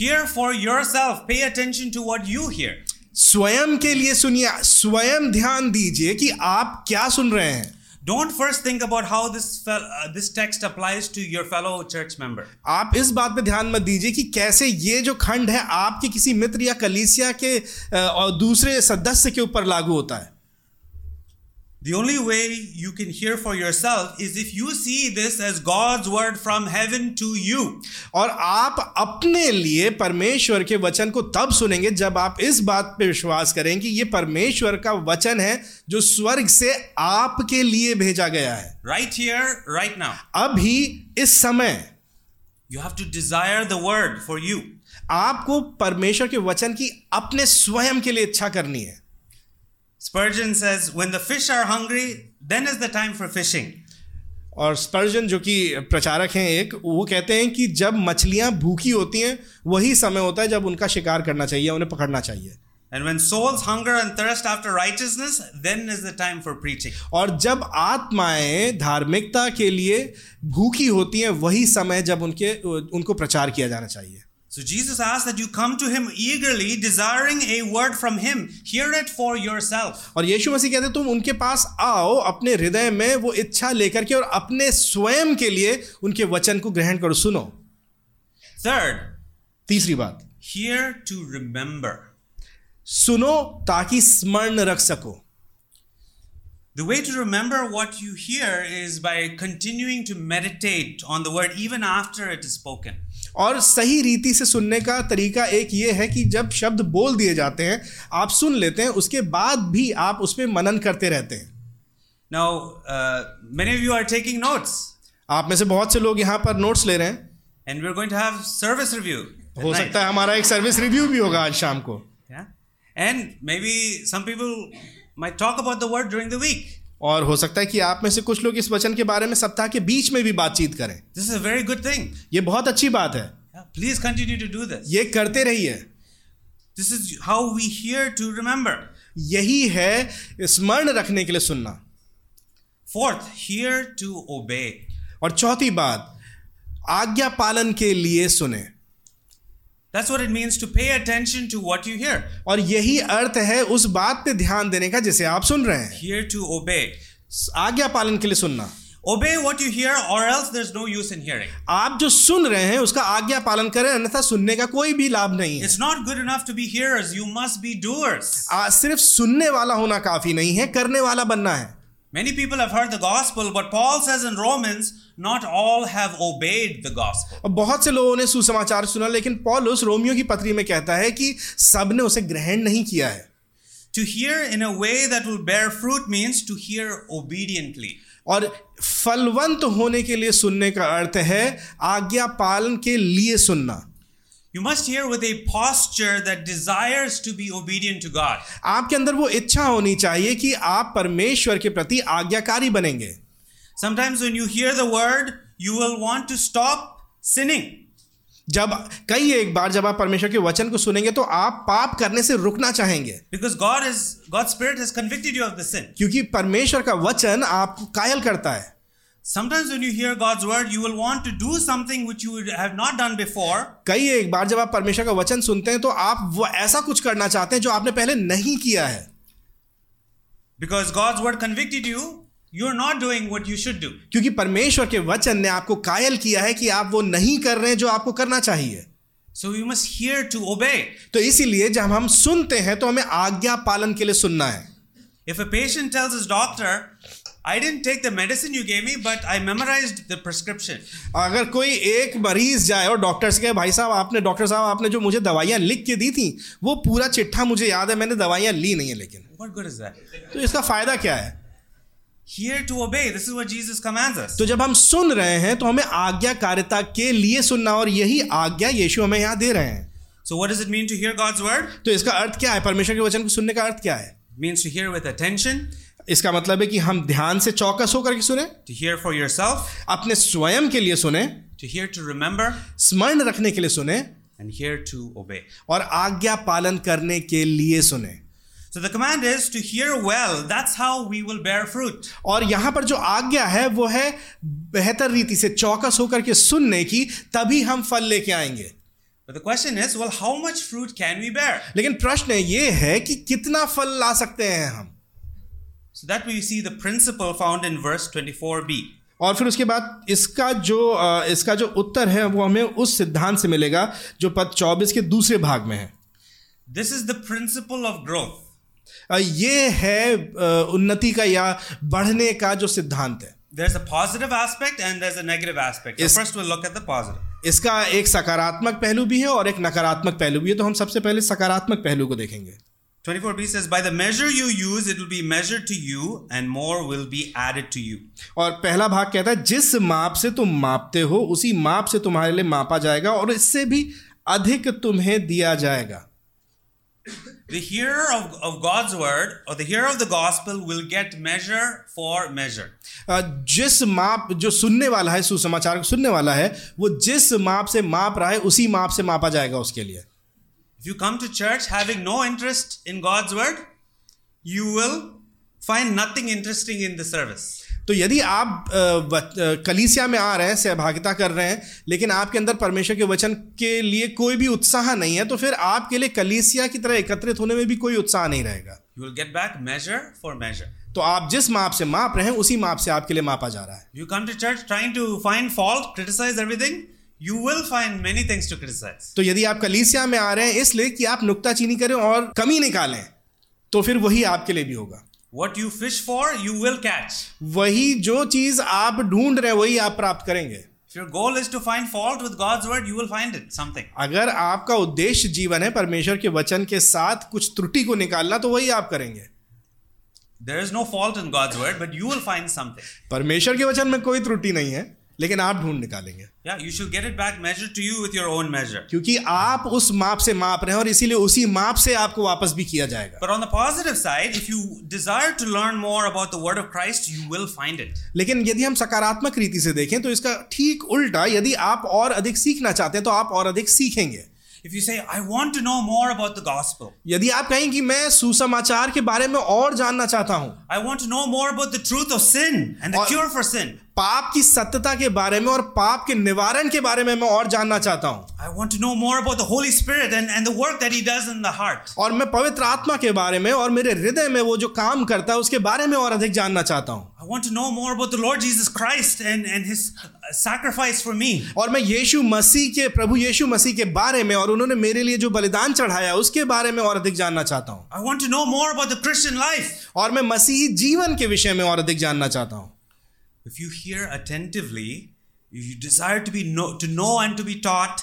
Hear for yourself. Pay attention to what you hear. स्वयं के लिए सुनिए स्वयं ध्यान दीजिए कि आप क्या सुन रहे हैं don't first think about how this this text applies to your fellow church member आप इस बात पे ध्यान मत दीजिए कि कैसे ये जो खंड है आपके किसी मित्र या कलीसिया के uh, और दूसरे सदस्य के ऊपर लागू होता है। The only way you can hear for yourself is if you see this as God's word from heaven to you. और आप अपने लिए परमेश्वर के वचन को तब सुनेंगे जब आप इस बात पे विश्वास करें कि ये परमेश्वर का वचन है जो स्वर्ग से आपके लिए भेजा गया है Right here, right now. अभी इस समय You have to desire the word for you. आपको परमेश्वर के वचन की अपने स्वयं के लिए इच्छा करनी है Spurgeon says, when the fish are hungry, then is the time for fishing. और स्पर्जन जो कि प्रचारक हैं एक वो कहते हैं कि जब मछलियाँ भूखी होती हैं वही समय होता है जब उनका शिकार करना चाहिए उन्हें पकड़ना चाहिए। और जब आत्माएँ धार्मिकता के लिए भूखी होती हैं वही समय जब उनके उनको प्रचार किया जाना चाहिए। So Jesus asks that you come to him eagerly, desiring a word from him. Hear it for yourself. और यीशु मसीह कहते हैं तुम उनके पास आओ अपने हृदय में वो इच्छा लेकर के और अपने स्वयं के लिए उनके वचन को ग्रहण करो सुनो Third, तीसरी बात hear to remember. सुनो ताकि स्मरण रख सको The way to remember what you hear is by continuing to meditate on the word even after it is spoken. और सही रीति से सुनने का तरीका एक ये है कि जब शब्द बोल दिए जाते हैं आप सुन लेते हैं उसके बाद भी आप उस पर मनन करते रहते हैं। Now many you are taking notes आप में से बहुत से लोग यहाँ पर नोट्स ले रहे हैं। And we are going to have service review हो सकता है हमारा एक सर्विस रिव्यू भी होगा आज शाम को। And maybe some may talk about the word during the week और हो सकता है कि आप में से कुछ लोग इस वचन के बारे में सप्ताह के बीच में भी बातचीत करें। This is very good thing ये बहुत अच्छी बात है। Please continue to do this. ये करते रहिए। This is how we hear to remember. यही है स्मरण रखने के लिए सुनना। फोर्थ हियर टू ओबे और चौथी बात आज्ञा पालन के लिए सुने। That's what it means to pay attention to what you hear. और यही अर्थ है उस बात पे ध्यान देने का जिसे आप सुन रहे हैं Hear to obey. आज्ञा पालन के लिए सुनना Obey what you hear, or else there's no use in hearing. आप जो सुन रहे हैं उसका आज्ञा पालन करें अन्यथा सुनने का कोई भी लाभ नहीं है It's not good enough to be hearers, you must be doers. आ, सिर्फ़ सुनने वाला होना काफ़ी नहीं है करने वाला बनना है Many people have heard the gospel, but Paul says in Romans, not all have obeyed the gospel. और बहुत से लोगों ने सुसमाचार सुना लेकिन पौलुस रोमियो की पत्री में कहता है कि सबने उसे ग्रहण नहीं किया है To hear in a way that will bear fruit means to hear obediently. और फलवंत होने के लिए सुनने का अर्थ है आज्ञा पालन के लिए सुनना You must hear with a posture that desires to be obedient to God. आपके अंदर वो इच्छा होनी चाहिए कि आप परमेश्वर के प्रति आज्ञाकारी बनेंगे Sometimes when you hear the word, you will want to stop sinning. जब कई एक बार जब आप परमेश्वर के वचन को सुनेंगे तो आप पाप करने से रुकना चाहेंगे Because God is God's Spirit has convicted you of the sin. क्योंकि परमेश्वर का वचन आपको कायल करता है Sometimes when you hear God's word, you will want to do something which you have not done before. कई एक बार जब आप परमेश्वर का वचन सुनते हैं तो आप वो ऐसा कुछ करना चाहते हैं जो आपने पहले नहीं किया है Because God's word convicted you, you're not doing what you should do. क्योंकि परमेश्वर के वचन ने आपको कायल किया है कि आप वो नहीं कर रहे हैं जो आपको करना चाहिए So we must hear to obey. तो इसीलिए जब हम सुनते हैं तो हमें आज्ञा पालन के लिए सुनना है If a patient tells his doctor, I didn't take the medicine you gave me, but I memorized the prescription. अगर कोई एक मरीज़ जाए और डॉक्टर से कहे भाई साहब आपने डॉक्टर साहब आपने जो मुझे दवाइयाँ लिख के दी थी वो पूरा चिट्ठा मुझे याद है मैंने दवाइयाँ ली नहीं है लेकिन What good is that? तो इसका फ़ायदा क्या है Hear to obey. This is what Jesus commands us. तो जब हम सुन रहे हैं तो हमें आज्ञाकारिता के लिए सुनना और यही आज्ञा यीशु हमें यहाँ दे रहे हैं So what does it mean to hear God's word? तो इसका अर्थ क्या है परमेश्वर के वचन को सुनने का अर्थ क्या है It means to hear with attention, इसका मतलब है कि हम ध्यान से चौकस होकर के सुने to hear for yourself, अपने स्वयं के लिए सुने to hear to remember, स्मरण रखने के लिए सुने and hear to obey. और आज्ञा पालन करने के लिए सुने So the command is to hear well. That's how we will bear fruit. और यहाँ पर जो आज्ञा है वो है बेहतर रीति से चौकस होकर के सुनने की तभी हम फल लेके आएँगे But the question is, well, how much fruit can we bear? लेकिन प्रश्न ये है कि कितना फल ला सकते हैं हम So that we see the principle found in verse 24b. और फिर उसके बाद इसका जो इसका जो उत्तर है वो हमें उस सिद्धांत से मिलेगा जो पद 24 के दूसरे भाग में है this is the principle of growth ये है उन्नति का या बढ़ने का जो सिद्धांत है there's a positive aspect and there's a negative aspect. So first we'll look at the positive. इसका एक सकारात्मक पहलू भी है और एक नकारात्मक पहलू भी है तो हम सबसे पहले सकारात्मक पहलू को देखेंगे 24b says, By the measure you use, it will be measured to you, and more will be added to you. और पहला भाग कहता है जिस माप से तुम मापते हो उसी माप से तुम्हारे लिए मापा जाएगा और इससे भी अधिक तुम्हें दिया जाएगा The hearer of, of God's word or the hearer of the gospel will get measure for measure. अ, जिस माप जो सुनने वाला है सुसमाचार को सुनने वाला है वो जिस माप से माप रहा है उसी माप से मापा जाएगा उसके लिए if you come to church having no interest in God's word you will find nothing interesting in the service तो यदि आप कलीसिया में आ रहे हैं सहभागिता कर रहे हैं लेकिन आपके अंदर परमेश्वर के वचन के लिए कोई भी उत्साह नहीं है तो फिर आपके लिए कलीसिया की तरह एकत्रित होने में भी कोई उत्साह नहीं रहेगा। You will get back measure for measure तो आप जिस माप से माप रहे हैं उसी माप से आपके लिए मापा जा रहा है। You come to church trying to find fault criticise everything you will find many things to criticise तो यदि आप कलीसिया में आ रहे हैं इसलिए कि आप नुकताचीनी करें और कमी निकालें तो फिर वही आपके लिए भी होगा। What you fish for you will catch वही जो चीज़ आप ढूंढ रहे वही आप प्राप्त करेंगे। Goal is to find fault with God's word you will find it something अगर आपका उद्देश्य जीवन है परमेश्वर के वचन के साथ कुछ त्रुटि को निकालना तो वही आप करेंगे। There is no fault in God's word but you will find something परमेश्वर के वचन में कोई त्रुटि नहीं है। लेकिन आप ढूंढ निकालेंगे। या you should get it back measure to you with your own measure क्योंकि आप उस माप से माप रहे हैं और इसीलिए उसी माप से आपको वापस भी किया जाएगा। But on the positive side if you desire to learn more about the word of Christ you will find it लेकिन यदि हम सकारात्मक रीति से देखें तो इसका ठीक उल्टा यदि आप और अधिक सीखना चाहते हैं तो आप और अधिक सीखेंगे। If you say, I want to know more about the gospel. यदि आप कहें कि मैं सुसमाचार के बारे में और जानना चाहता हूँ I want to know more about the truth of sin and the cure for sin. पाप की सत्यता के बारे में और पाप के निवारण के बारे में मैं और जानना चाहता हूँ I want to know more about the Holy Spirit and, and the work that He does in the heart. और मैं पवित्र आत्मा के बारे में और मेरे हृदय में वो जो काम करता है उसके बारे में और अधिक जानना चाहता हूँ I want to know more about the Lord Jesus Christ and, and His uh, sacrifice for me. और मैं यीशु मसीह के प्रभु यीशु मसीह के बारे में और उन्होंने मेरे लिए जो बलिदान चढ़ाया उसके बारे में और अधिक जानना चाहता हूँ I want to know more about the Christian life. और मैं मसीही जीवन के विषय में और अधिक जानना चाहता हूँ if you hear attentively if you desire to be know, to know and to be taught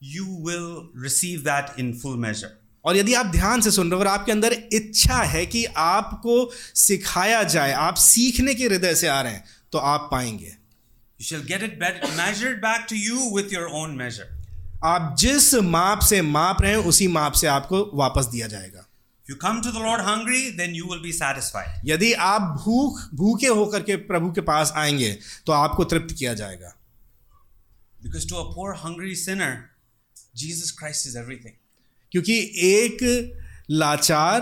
you will receive that in full measure. और यदि आप ध्यान से सुन रहे हो और आपके अंदर इच्छा है कि आपको सिखाया जाए आप सीखने के हृदय से आ रहे हैं तो आप पाएँगे। You shall get it back measure back to you with your own measure आप जिस माप से माप रहे हैं उसी माप से आपको वापस दिया जाएगा। You come to the lord hungry then you will be satisfied यदि आप भूख भूखे होकर के प्रभु के पास आएँगे तो आपको तृप्त किया जाएगा। Because to a poor hungry sinner Jesus Christ is everything क्योंकि एक लाचार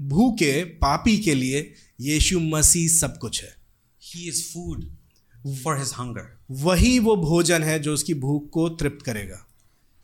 भूखे पापी के लिए यीशु मसीह सब कुछ है। He is food for his hunger वही वो भोजन है जो उसकी भूख को तृप्त करेगा।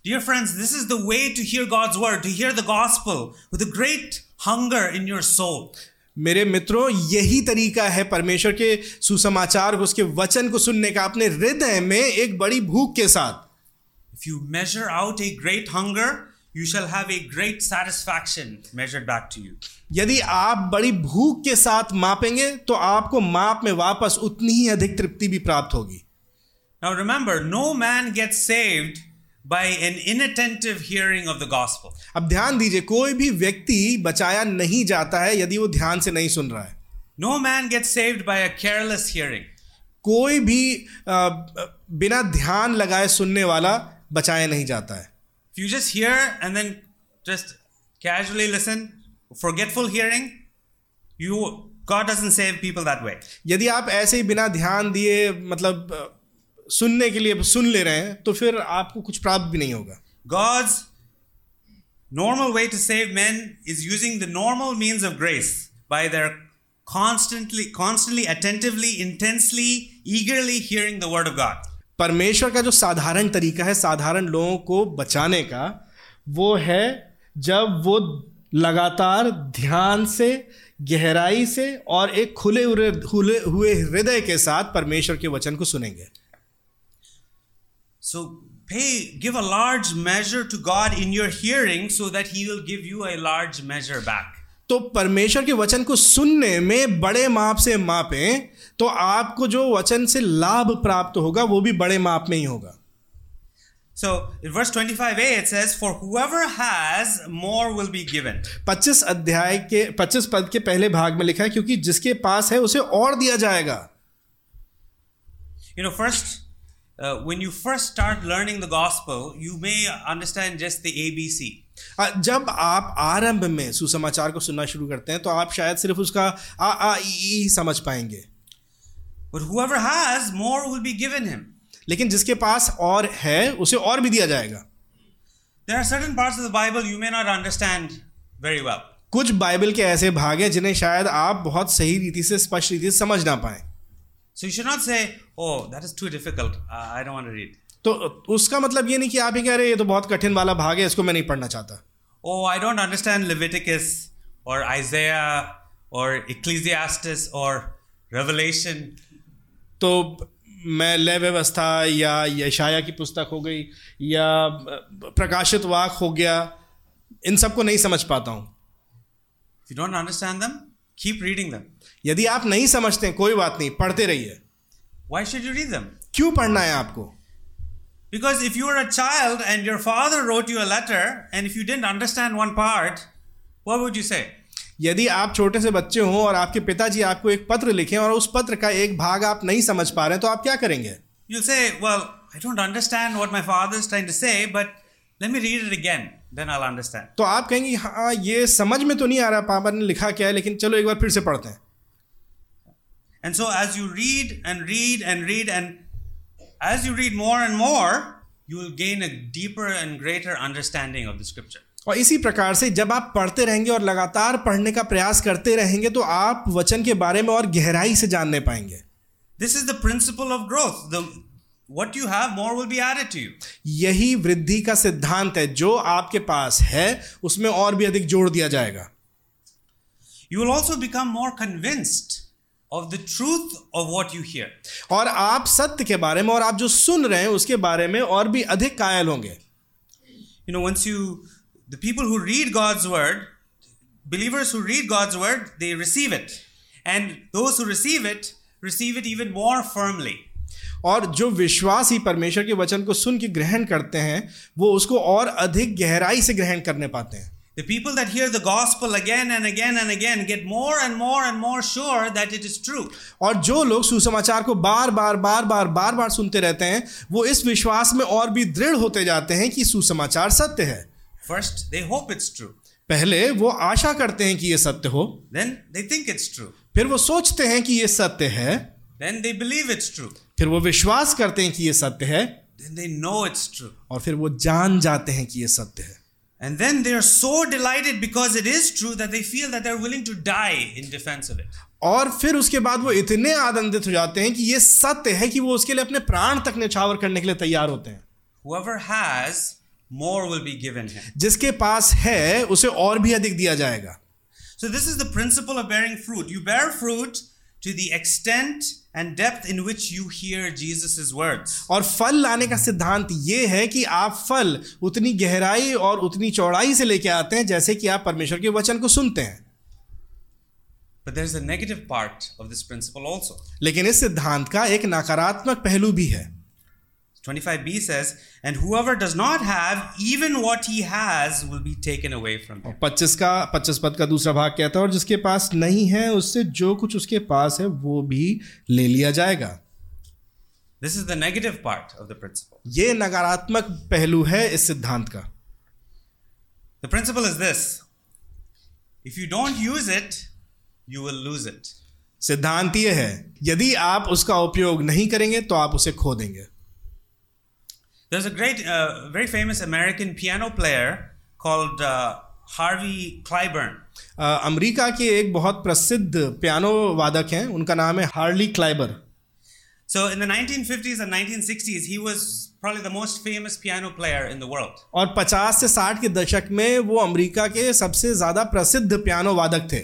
Dear friends, this is the way to hear God's word, to hear the gospel with a great hunger in your soul. मेरे मित्रों यही तरीका है परमेश्वर के सुसमाचार को उसके वचन को सुनने का अपने हृदय में एक बड़ी भूख के साथ। If you measure out a great hunger you shall have a great satisfaction measure back to you यदि आप बड़ी भूख के साथ मापेंगे तो आपको माप में वापस उतनी ही अधिक तृप्ति भी प्राप्त होगी। Now remember no man get saved by an inattentive hearing of the gospel. अब ध्यान दीजिए कोई भी व्यक्ति बचाया नहीं जाता है यदि वो ध्यान से नहीं सुन रहा है No man gets saved by a careless hearing. कोई भी अ, बिना ध्यान लगाए सुनने वाला बचाया नहीं जाता है If you just hear and then just casually listen, forgetful hearing, you God doesn't save people that way. यदि आप ऐसे ही बिना ध्यान दिए मतलब अ, सुनने के लिए सुन ले रहे हैं तो फिर आपको कुछ प्राप्त भी नहीं होगा। God's normal way to save man is using the normal means of grace by their constantly constantly attentively intensely eagerly hearing the word of God परमेश्वर का जो साधारण तरीका है साधारण लोगों को बचाने का वो है जब वो लगातार ध्यान से गहराई से और एक खुले हुए हृदय के साथ परमेश्वर के वचन को सुनेंगे। So pay, give a large measure to God in your hearing so that He will give you a large measure back. तो परमेश्वर के वचन को सुनने में बड़े माप से मापें तो आपको जो वचन से लाभ प्राप्त होगा वो भी बड़े माप में ही होगा So in verse 25a it says, For whoever has, more will be given. 25 अध्याय के 25 पद के पहले भाग में लिखा है क्योंकि जिसके पास है उसे और दिया जाएगा You know, first, uh, when you first start learning the gospel, you may understand just the ABC. जब आप आरंभ में सुसमाचार को सुनना शुरू करते हैं तो आप शायद सिर्फ़ उसका आ आ ई ई समझ पाएँगे But whoever has, more will be given him. लेकिन जिसके पास और है उसे और भी दिया जाएगा There are certain parts of the Bible you may not understand very well. कुछ बाइबल के ऐसे भाग हैं जिन्हें शायद आप बहुत सही रीति से स्पष्ट रीति से समझ ना पाए सो you should not say oh that is too difficult I don't want to read तो उसका मतलब ये नहीं कि आप ही कह रहे हैं ये तो बहुत कठिन वाला भाग है इसको मैं नहीं पढ़ना चाहता. Oh I don't understand Leviticus और आइज़ाया और इक्लेसियास्टिस और रेवलेशन तो मैं लय व्यवस्था या यशाया की पुस्तक हो गई या प्रकाशित वाक हो गया इन सबको नहीं समझ पाता हूँ। You don't understand them keep reading them यदि आप नहीं समझते कोई बात नहीं पढ़ते रहिए। वाई शुड यू रीड दम क्यों पढ़ना है आपको? Because if you are a child and your father wrote you a letter and if you didn't understand one part what would you say यदि आप छोटे से बच्चे हों और आपके पिताजी आपको एक पत्र लिखें और उस पत्र का एक भाग आप नहीं समझ पा रहे तो आप क्या करेंगे? You say well I don't understand what my father to say but let me read it again then I understand तो आप कहेंगे हाँ ये समझ में तो नहीं आ रहा पापा ने लिखा क्या है लेकिन चलो एक बार फिर से पढ़ते हैं। And so, as you read and read and read, and as you read more and more, you will gain a deeper and greater understanding of the scripture. और इसी प्रकार से जब आप पढ़ते रहेंगे और लगातार पढ़ने का प्रयास करते रहेंगे तो आप वचन के बारे में और गहराई से जानने पाएँगे। This is the principle of growth what you have more will be added to you यही वृद्धि का सिद्धांत है। जो आपके पास है उसमें और भी अधिक जोड़ दिया जाएगा। You will also become more convinced of the truth of what you hear. और आप सत्य के बारे में और आप जो सुन रहे हैं उसके बारे में और भी अधिक कायल होंगे You know, once you, the people who read God's word, believers who read God's word, they receive it. And those who receive it, receive it even more firmly. और जो विश्वासी परमेश्वर के वचन को सुन के ग्रहण करते हैं वो उसको और अधिक गहराई से ग्रहण करने पाते हैं The people that hear the gospel again and again and again get more and more and more sure that it is true. और जो लोग सुसमाचार को बार बार बार बार बार बार सुनते रहते हैं वो इस विश्वास में और भी दृढ़ होते जाते हैं कि सुसमाचार सत्य है First, they hope it's true. पहले वो आशा करते हैं कि ये सत्य हो Then they think it's true. फिर वो सोचते हैं कि ये सत्य है Then they believe it's true. फिर वो विश्वास करते हैं कि ये सत्य है Then they know it's true. और फिर वो जान जाते हैं कि ये सत्य है And then they are so delighted because it is true that they feel that they're willing to die in defense of it. और फिर उसके बाद वो इतने आनंदित हो जाते हैं कि ये सत्य है कि वो उसके लिए अपने प्राण तक न्यौछावर करने के लिए तैयार होते हैं Whoever has, more will be given him. जिसके पास है उसे और भी अधिक दिया जाएगा So, this is the principle of bearing fruit. You bear fruit to the extent and depth in which you hear Jesus' words. और फल लाने का सिद्धांत ये है कि आप फल उतनी गहराई और उतनी चौड़ाई से लेके आते हैं जैसे कि आप परमेश्वर के वचन को सुनते हैं But there's a negative part of this principle also. लेकिन इस सिद्धांत का एक नकारात्मक पहलू भी है 25b says, And whoever does not have, even what he has will be taken away from him. पच्चीस का पच्चीस पद का दूसरा भाग कहता है और जिसके पास नहीं है उससे जो कुछ उसके पास है वो भी ले लिया जाएगा This is the negative part of the principle. ये नकारात्मक पहलू है इस सिद्धांत का The principle is this if you don't use it, you will lose it. सिद्धांत ये है यदि आप उसका उपयोग नहीं करेंगे तो आप उसे खो देंगे There's a great, uh, very famous American piano player called uh, Harvey Clyburn. A, America के एक बहुत प्रसिद्ध पियानो वादक हैं उनका नाम है Harley Clyburn So in the 1950s and 1960s, he was probably the most famous piano player in the world. और 50 से 60 के दशक में वो अमेरिका के सबसे ज़्यादा प्रसिद्ध पियानो वादक थे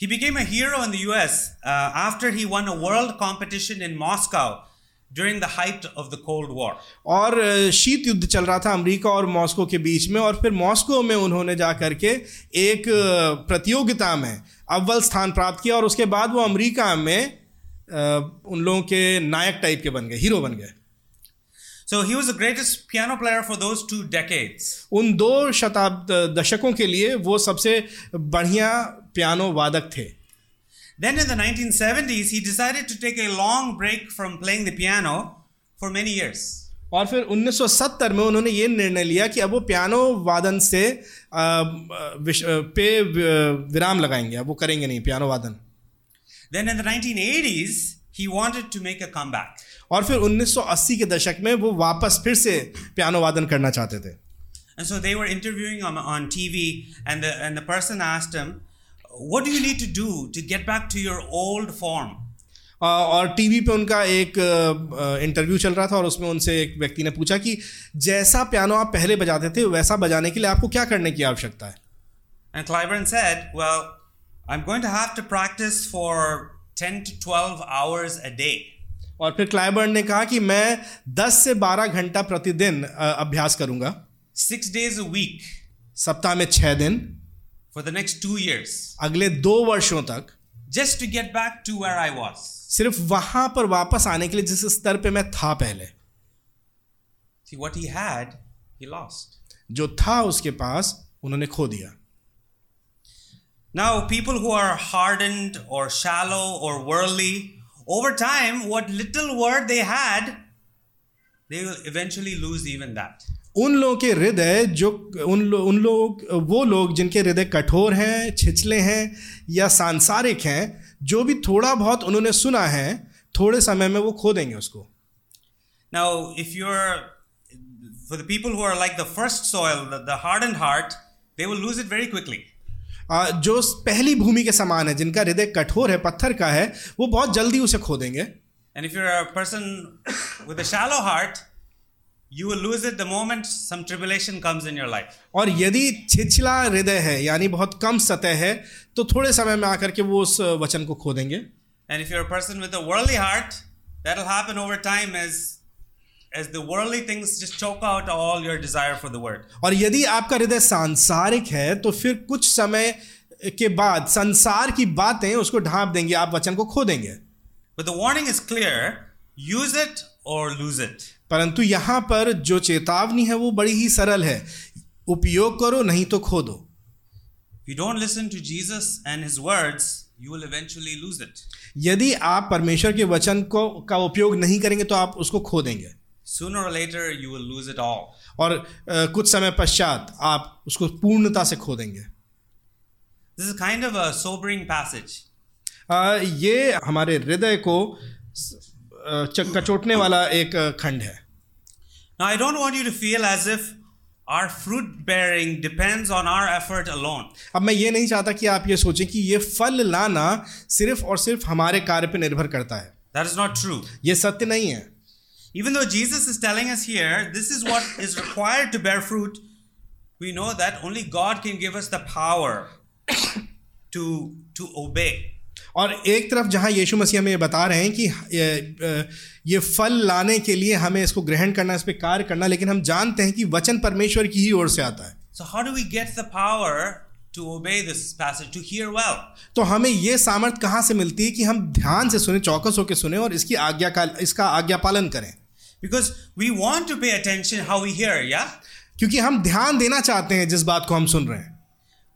He became a hero in the US uh, after he won a world competition in Moscow during the height of the Cold War. और शीत युद्ध चल रहा था अमेरिका और मॉस्को के बीच में और फिर मॉस्को में उन्होंने जा करके एक प्रतियोगिता में अव्वल स्थान प्राप्त किया और उसके बाद वो अमेरिका में उन लोगों के नायक टाइप के बन गए हीरो बन गए So he was the greatest piano player for those two decades. उन दो शताब्द दशकों के लिए वो सबसे बढ़िया पियानो वादक थे Then in the 1970s, he decided to take a long break from playing the piano for many years. और फिर 1970 में उन्होंने ये निर्णय लिया कि अब वो पियानो वादन से अ, विश- अ, पे वि- विराम लगाएंगे अब वो करेंगे नहीं पियानो वादन Then in the 1980s, he wanted to make a comeback. और फिर 1980 के दशक में वो वापस फिर से पियानो वादन करना चाहते थे And so they were interviewing on, on TV, and the, and the person asked him, What do you need to do to get back to your old form? अ, और टीवी पे उनका एक इंटरव्यू चल रहा था और उसमें उनसे एक व्यक्ति ने पूछा कि जैसा पियानो आप पहले बजाते थे वैसा बजाने के लिए आपको क्या करने की आवश्यकता है And Clyburn said, Well, I'm going to have to practice for 10 to 12 hours a day. और फिर क्लाइबर्न ने कहा कि मैं 10 से 12 घंटा प्रतिदिन अ, अभ्यास करूँगा Six days a week सप्ताह में छः दिन for the next two years, अगले दो वर्षों तक just to get back to where I was. सिर्फ़ वहाँ पर वापस आने के लिए जिस स्तर पे मैं था पहले See, what he had, he lost. जो था उसके पास उन्होंने खो दिया Now, people who are hardened or shallow or worldly, over time, what little word they had, they will eventually lose even that. उन लोगों के हृदय जो उन लो, उन लोग वो लोग जिनके हृदय कठोर हैं छिछले हैं या सांसारिक हैं जो भी थोड़ा बहुत उन्होंने सुना है थोड़े समय में वो खो देंगे उसको। Now if you are for the people who are like the first soil the hard and heart they will lose it very quickly जो पहली भूमि के समान है जिनका हृदय कठोर है पत्थर का है वो बहुत जल्दी उसे खो देंगे। And if you are person with a shallow heart you will lose it the moment some tribulation comes in your life और यदि छिछला हृदय है यानी बहुत कम सतह है तो थोड़े समय में आकर के वो उस वचन को खो देंगे and if you person with a heart that will happen over time as as the worldly things just choke out all your desire for the world और यदि आपका हृदय सांसारिक है तो फिर कुछ समय के बाद संसार की बातें उसको ढांप देंगे आप वचन को खो देंगे but the warning is clear use it or lose it परंतु यहाँ पर जो चेतावनी है वो बड़ी ही सरल है उपयोग करो नहीं तो खो दो you don't listen to Jesus and his words, you will eventually lose it. यदि आप परमेश्वर के वचन को का उपयोग नहीं करेंगे तो आप उसको खो देंगे Sooner or later, you will lose it all. और अ, कुछ समय पश्चात आप उसको पूर्णता से खो देंगे This is kind of a sobering passage. अ, ये हमारे हृदय को अ, च- कचोटने वाला एक खंड है Now, I don't want you to feel as if our fruit bearing depends on our effort alone. अब मैं ये नहीं चाहता कि आप ये सोचें कि ये फल लाना सिर्फ और सिर्फ हमारे कार्य पे निर्भर करता है That is not true. ये सत्य नहीं है Even though Jesus is telling us here, this is what is required to bear fruit, we know that only God can give us the power to, to obey. और एक तरफ़ जहाँ यीशु मसीह हमें ये बता रहे हैं कि ये, ये फल लाने के लिए हमें इसको ग्रहण करना इस पर कार्य करना लेकिन हम जानते हैं कि वचन परमेश्वर की ही ओर से आता है So, how do we get the power to obey this passage, to hear well? तो हमें ये सामर्थ कहाँ से मिलती है कि हम ध्यान से सुने चौकस होकर सुने और इसकी आज्ञा का इसका आज्ञा पालन करें Because we want to pay attention how we hear, yeah? क्योंकि हम ध्यान देना चाहते हैं जिस बात को हम सुन रहे हैं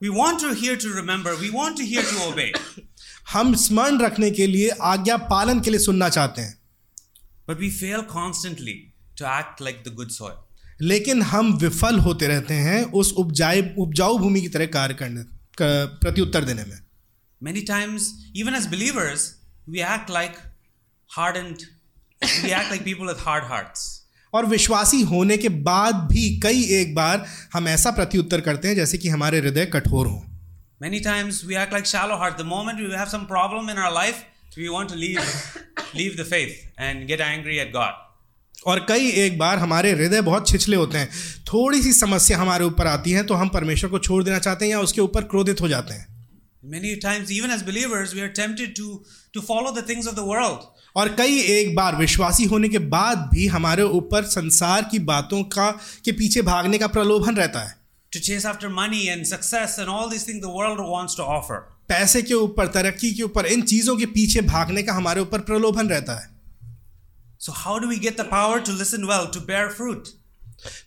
We want to hear to remember, we want to hear to obey. हम स्मरण रखने के लिए आज्ञा पालन के लिए सुनना चाहते हैं but we fail constantly to act like the good soil. लेकिन हम विफल होते रहते हैं उस उपजाए उपजाऊ भूमि की तरह कार्य करने क- प्रत्युत्तर देने में Many times, even as believers, we act like hardened, we act like people with hard hearts. और विश्वासी होने के बाद भी कई एक बार हम ऐसा प्रत्युत्तर करते हैं जैसे कि हमारे हृदय कठोर हों Many times we act like shallow hearts. The moment we have some problem in our life, we want to leave, leave the faith and get angry at God. और कई एक बार हमारे हृदय बहुत छिछले होते हैं थोड़ी सी समस्या हमारे ऊपर आती है तो हम परमेश्वर को छोड़ देना चाहते हैं या उसके ऊपर क्रोधित हो जाते हैं Many times, even as believers, we are tempted to, to follow the things of the world. और कई एक बार विश्वासी होने के बाद भी हमारे ऊपर संसार की बातों का के पीछे भागने का प्रलोभन रहता है to chase after money and success and all these things the world wants to offer. पैसे के ऊपर तरक्की के ऊपर इन चीज़ों के पीछे भागने का हमारे ऊपर प्रलोभन रहता है So, how do we get the power to listen well, to bear fruit?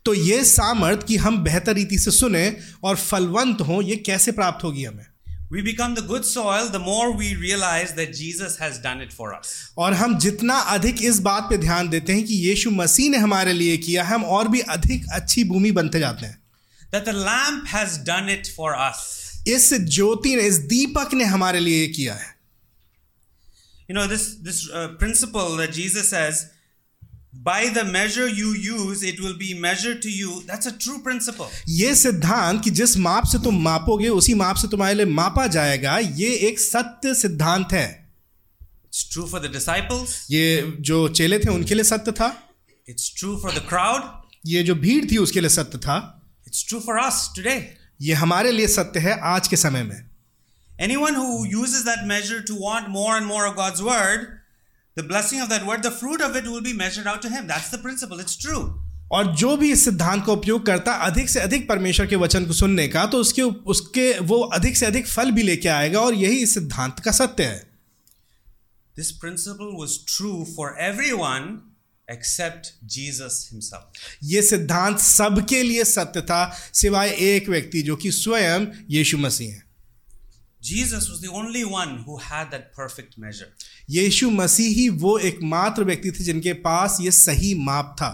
तो ये सामर्थ कि हम बेहतर रीति से सुने और फलवंत हों ये कैसे प्राप्त होगी हमें We become the good soil the more we realize that Jesus has done it for us. और हम जितना अधिक इस बात पे ध्यान देते हैं कि यीशु मसीह ने हमारे लिए किया हम और भी अधिक अच्छी भूमि बनते जाते हैं That the lamp has done it for us. इस ज्योति ने इस दीपक ने हमारे लिए किया है You know, this, this uh, principle that Jesus says, by the measure you use, it will be measured to you. That's a true principle. ये सिद्धांत कि जिस माप से तुम मापोगे उसी माप से तुम्हारे लिए मापा जाएगा ये एक सत्य सिद्धांत है It's true for the disciples, ये जो चेले थे उनके लिए सत्य था it's true for the crowd, ये जो भीड़ थी उसके लिए सत्य था it's true for us today ये हमारे लिए सत्य है आज के समय में। Anyone who uses that measure to want more and more of God's word the blessing of that word the fruit of it will be measured out to him that's the principle it's true और जो भी इस सिद्धांत का उपयोग करता है अधिक से अधिक परमेश्वर के वचन को सुनने का तो उसके उसके वो अधिक से अधिक फल भी लेके आएगा और यही इस सिद्धांत का सत्य है। This principle was true for every one except Jesus himself. ये सिद्धांत सबके लिए सत्य था सिवाय एक व्यक्ति जो कि स्वयं यीशु मसीह है Jesus was the only one who had that perfect measure. यीशु मसीह ही वो एकमात्र व्यक्ति थे जिनके पास ये सही माप था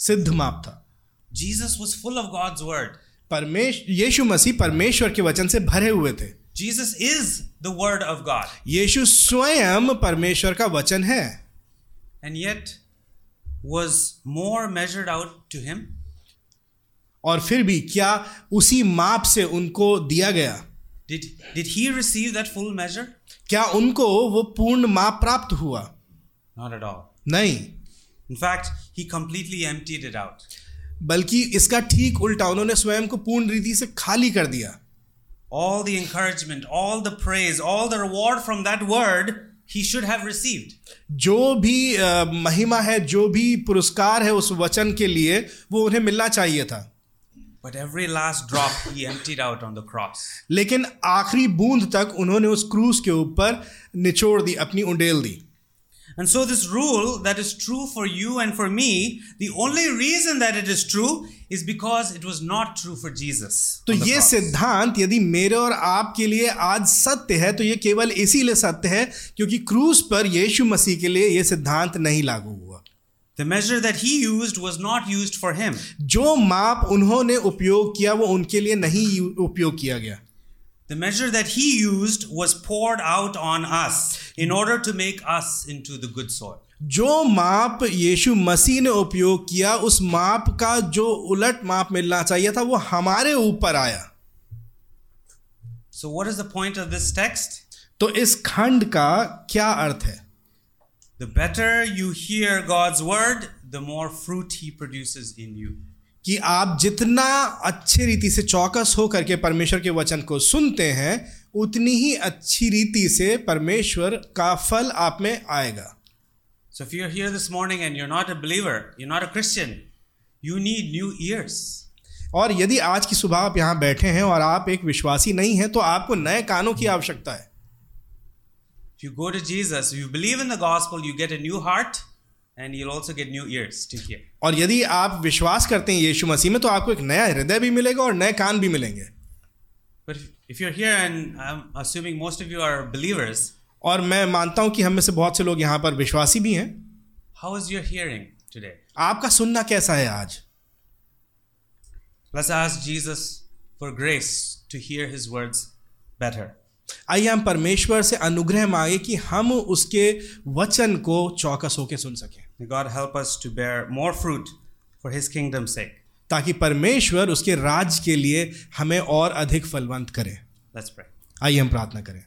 सिद्ध माप था Jesus was full of God's word. Paramesh यीशु मसीह परमेश्वर के वचन से भरे हुए थे Jesus is the word of God. यीशु स्वयं परमेश्वर का वचन है and yet was more measured out to him. और फिर भी क्या उसी माप से उनको दिया गया Did, did he receive that full measure? क्या उनको वो पूर्ण माप प्राप्त हुआ Not at all. नहीं In fact, he completely emptied it out. बल्कि इसका ठीक उल्टा उन्होंने स्वयं को पूर्ण रीति से खाली कर दिया All the encouragement, all the praise, all the reward from that word he should have received. जो भी अ, महिमा है जो भी पुरस्कार है उस वचन के लिए वो उन्हें मिलना चाहिए था But every last drop he emptied out on the cross. लेकिन आखिरी बूंद तक उन्होंने उस क्रूस के ऊपर निचोड़ दी अपनी उंडेल दी And so, this rule that is true for you and for me, the only reason that it is true is because it was not true for Jesus. तो ये सिद्धांत यदि मेरे और आपके लिए आज सत्य है तो ये केवल इसीलिए सत्य है क्योंकि क्रूस पर यीशु मसीह के लिए ये सिद्धांत नहीं लागू हुआ The measure that he used was not used for him. जो माप उन्होंने उपयोग किया वो उनके लिए नहीं उपयोग किया गया The measure that he used was poured out on us in order to make us into the good soil. जो माप यीशु मसीह ने उपयोग किया उस माप का जो उलट माप मिलना चाहिए था वो हमारे ऊपर आया So, what is the point of this text? तो इस खंड का क्या अर्थ है The better you hear God's word, the more fruit he produces in you. कि आप जितना अच्छे रीति से चौकस हो करके परमेश्वर के वचन को सुनते हैं उतनी ही अच्छी रीति से परमेश्वर का फल आप में आएगा। So if you hear this morning and you not a believer you not a Christian you need new ears और यदि आज की सुबह आप यहाँ बैठे हैं और आप एक विश्वासी नहीं हैं तो आपको नए कानों की आवश्यकता है। You go to Jesus you believe in the gospel you get a new heart and you'll also get new ears to hear. और यदि आप विश्वास करते हैं यीशु मसीह में तो आपको एक नया हृदय भी मिलेगा और नए कान भी मिलेंगे But if, you're here and I'm assuming most of you are believers, और मैं मानता हूँ कि हम में से बहुत से लोग यहाँ पर विश्वासी भी हैं how is your hearing today? आपका सुनना कैसा है आज Let's ask Jesus for grace to hear his words better. आइए हम परमेश्वर से अनुग्रह मांगे कि हम उसके वचन को चौकस होकर सुन सकें May God help us to bear more fruit for his kingdom's sake. ताकि परमेश्वर उसके राज के लिए हमें और अधिक फलवंत करे Let's pray. आइए हम प्रार्थना करें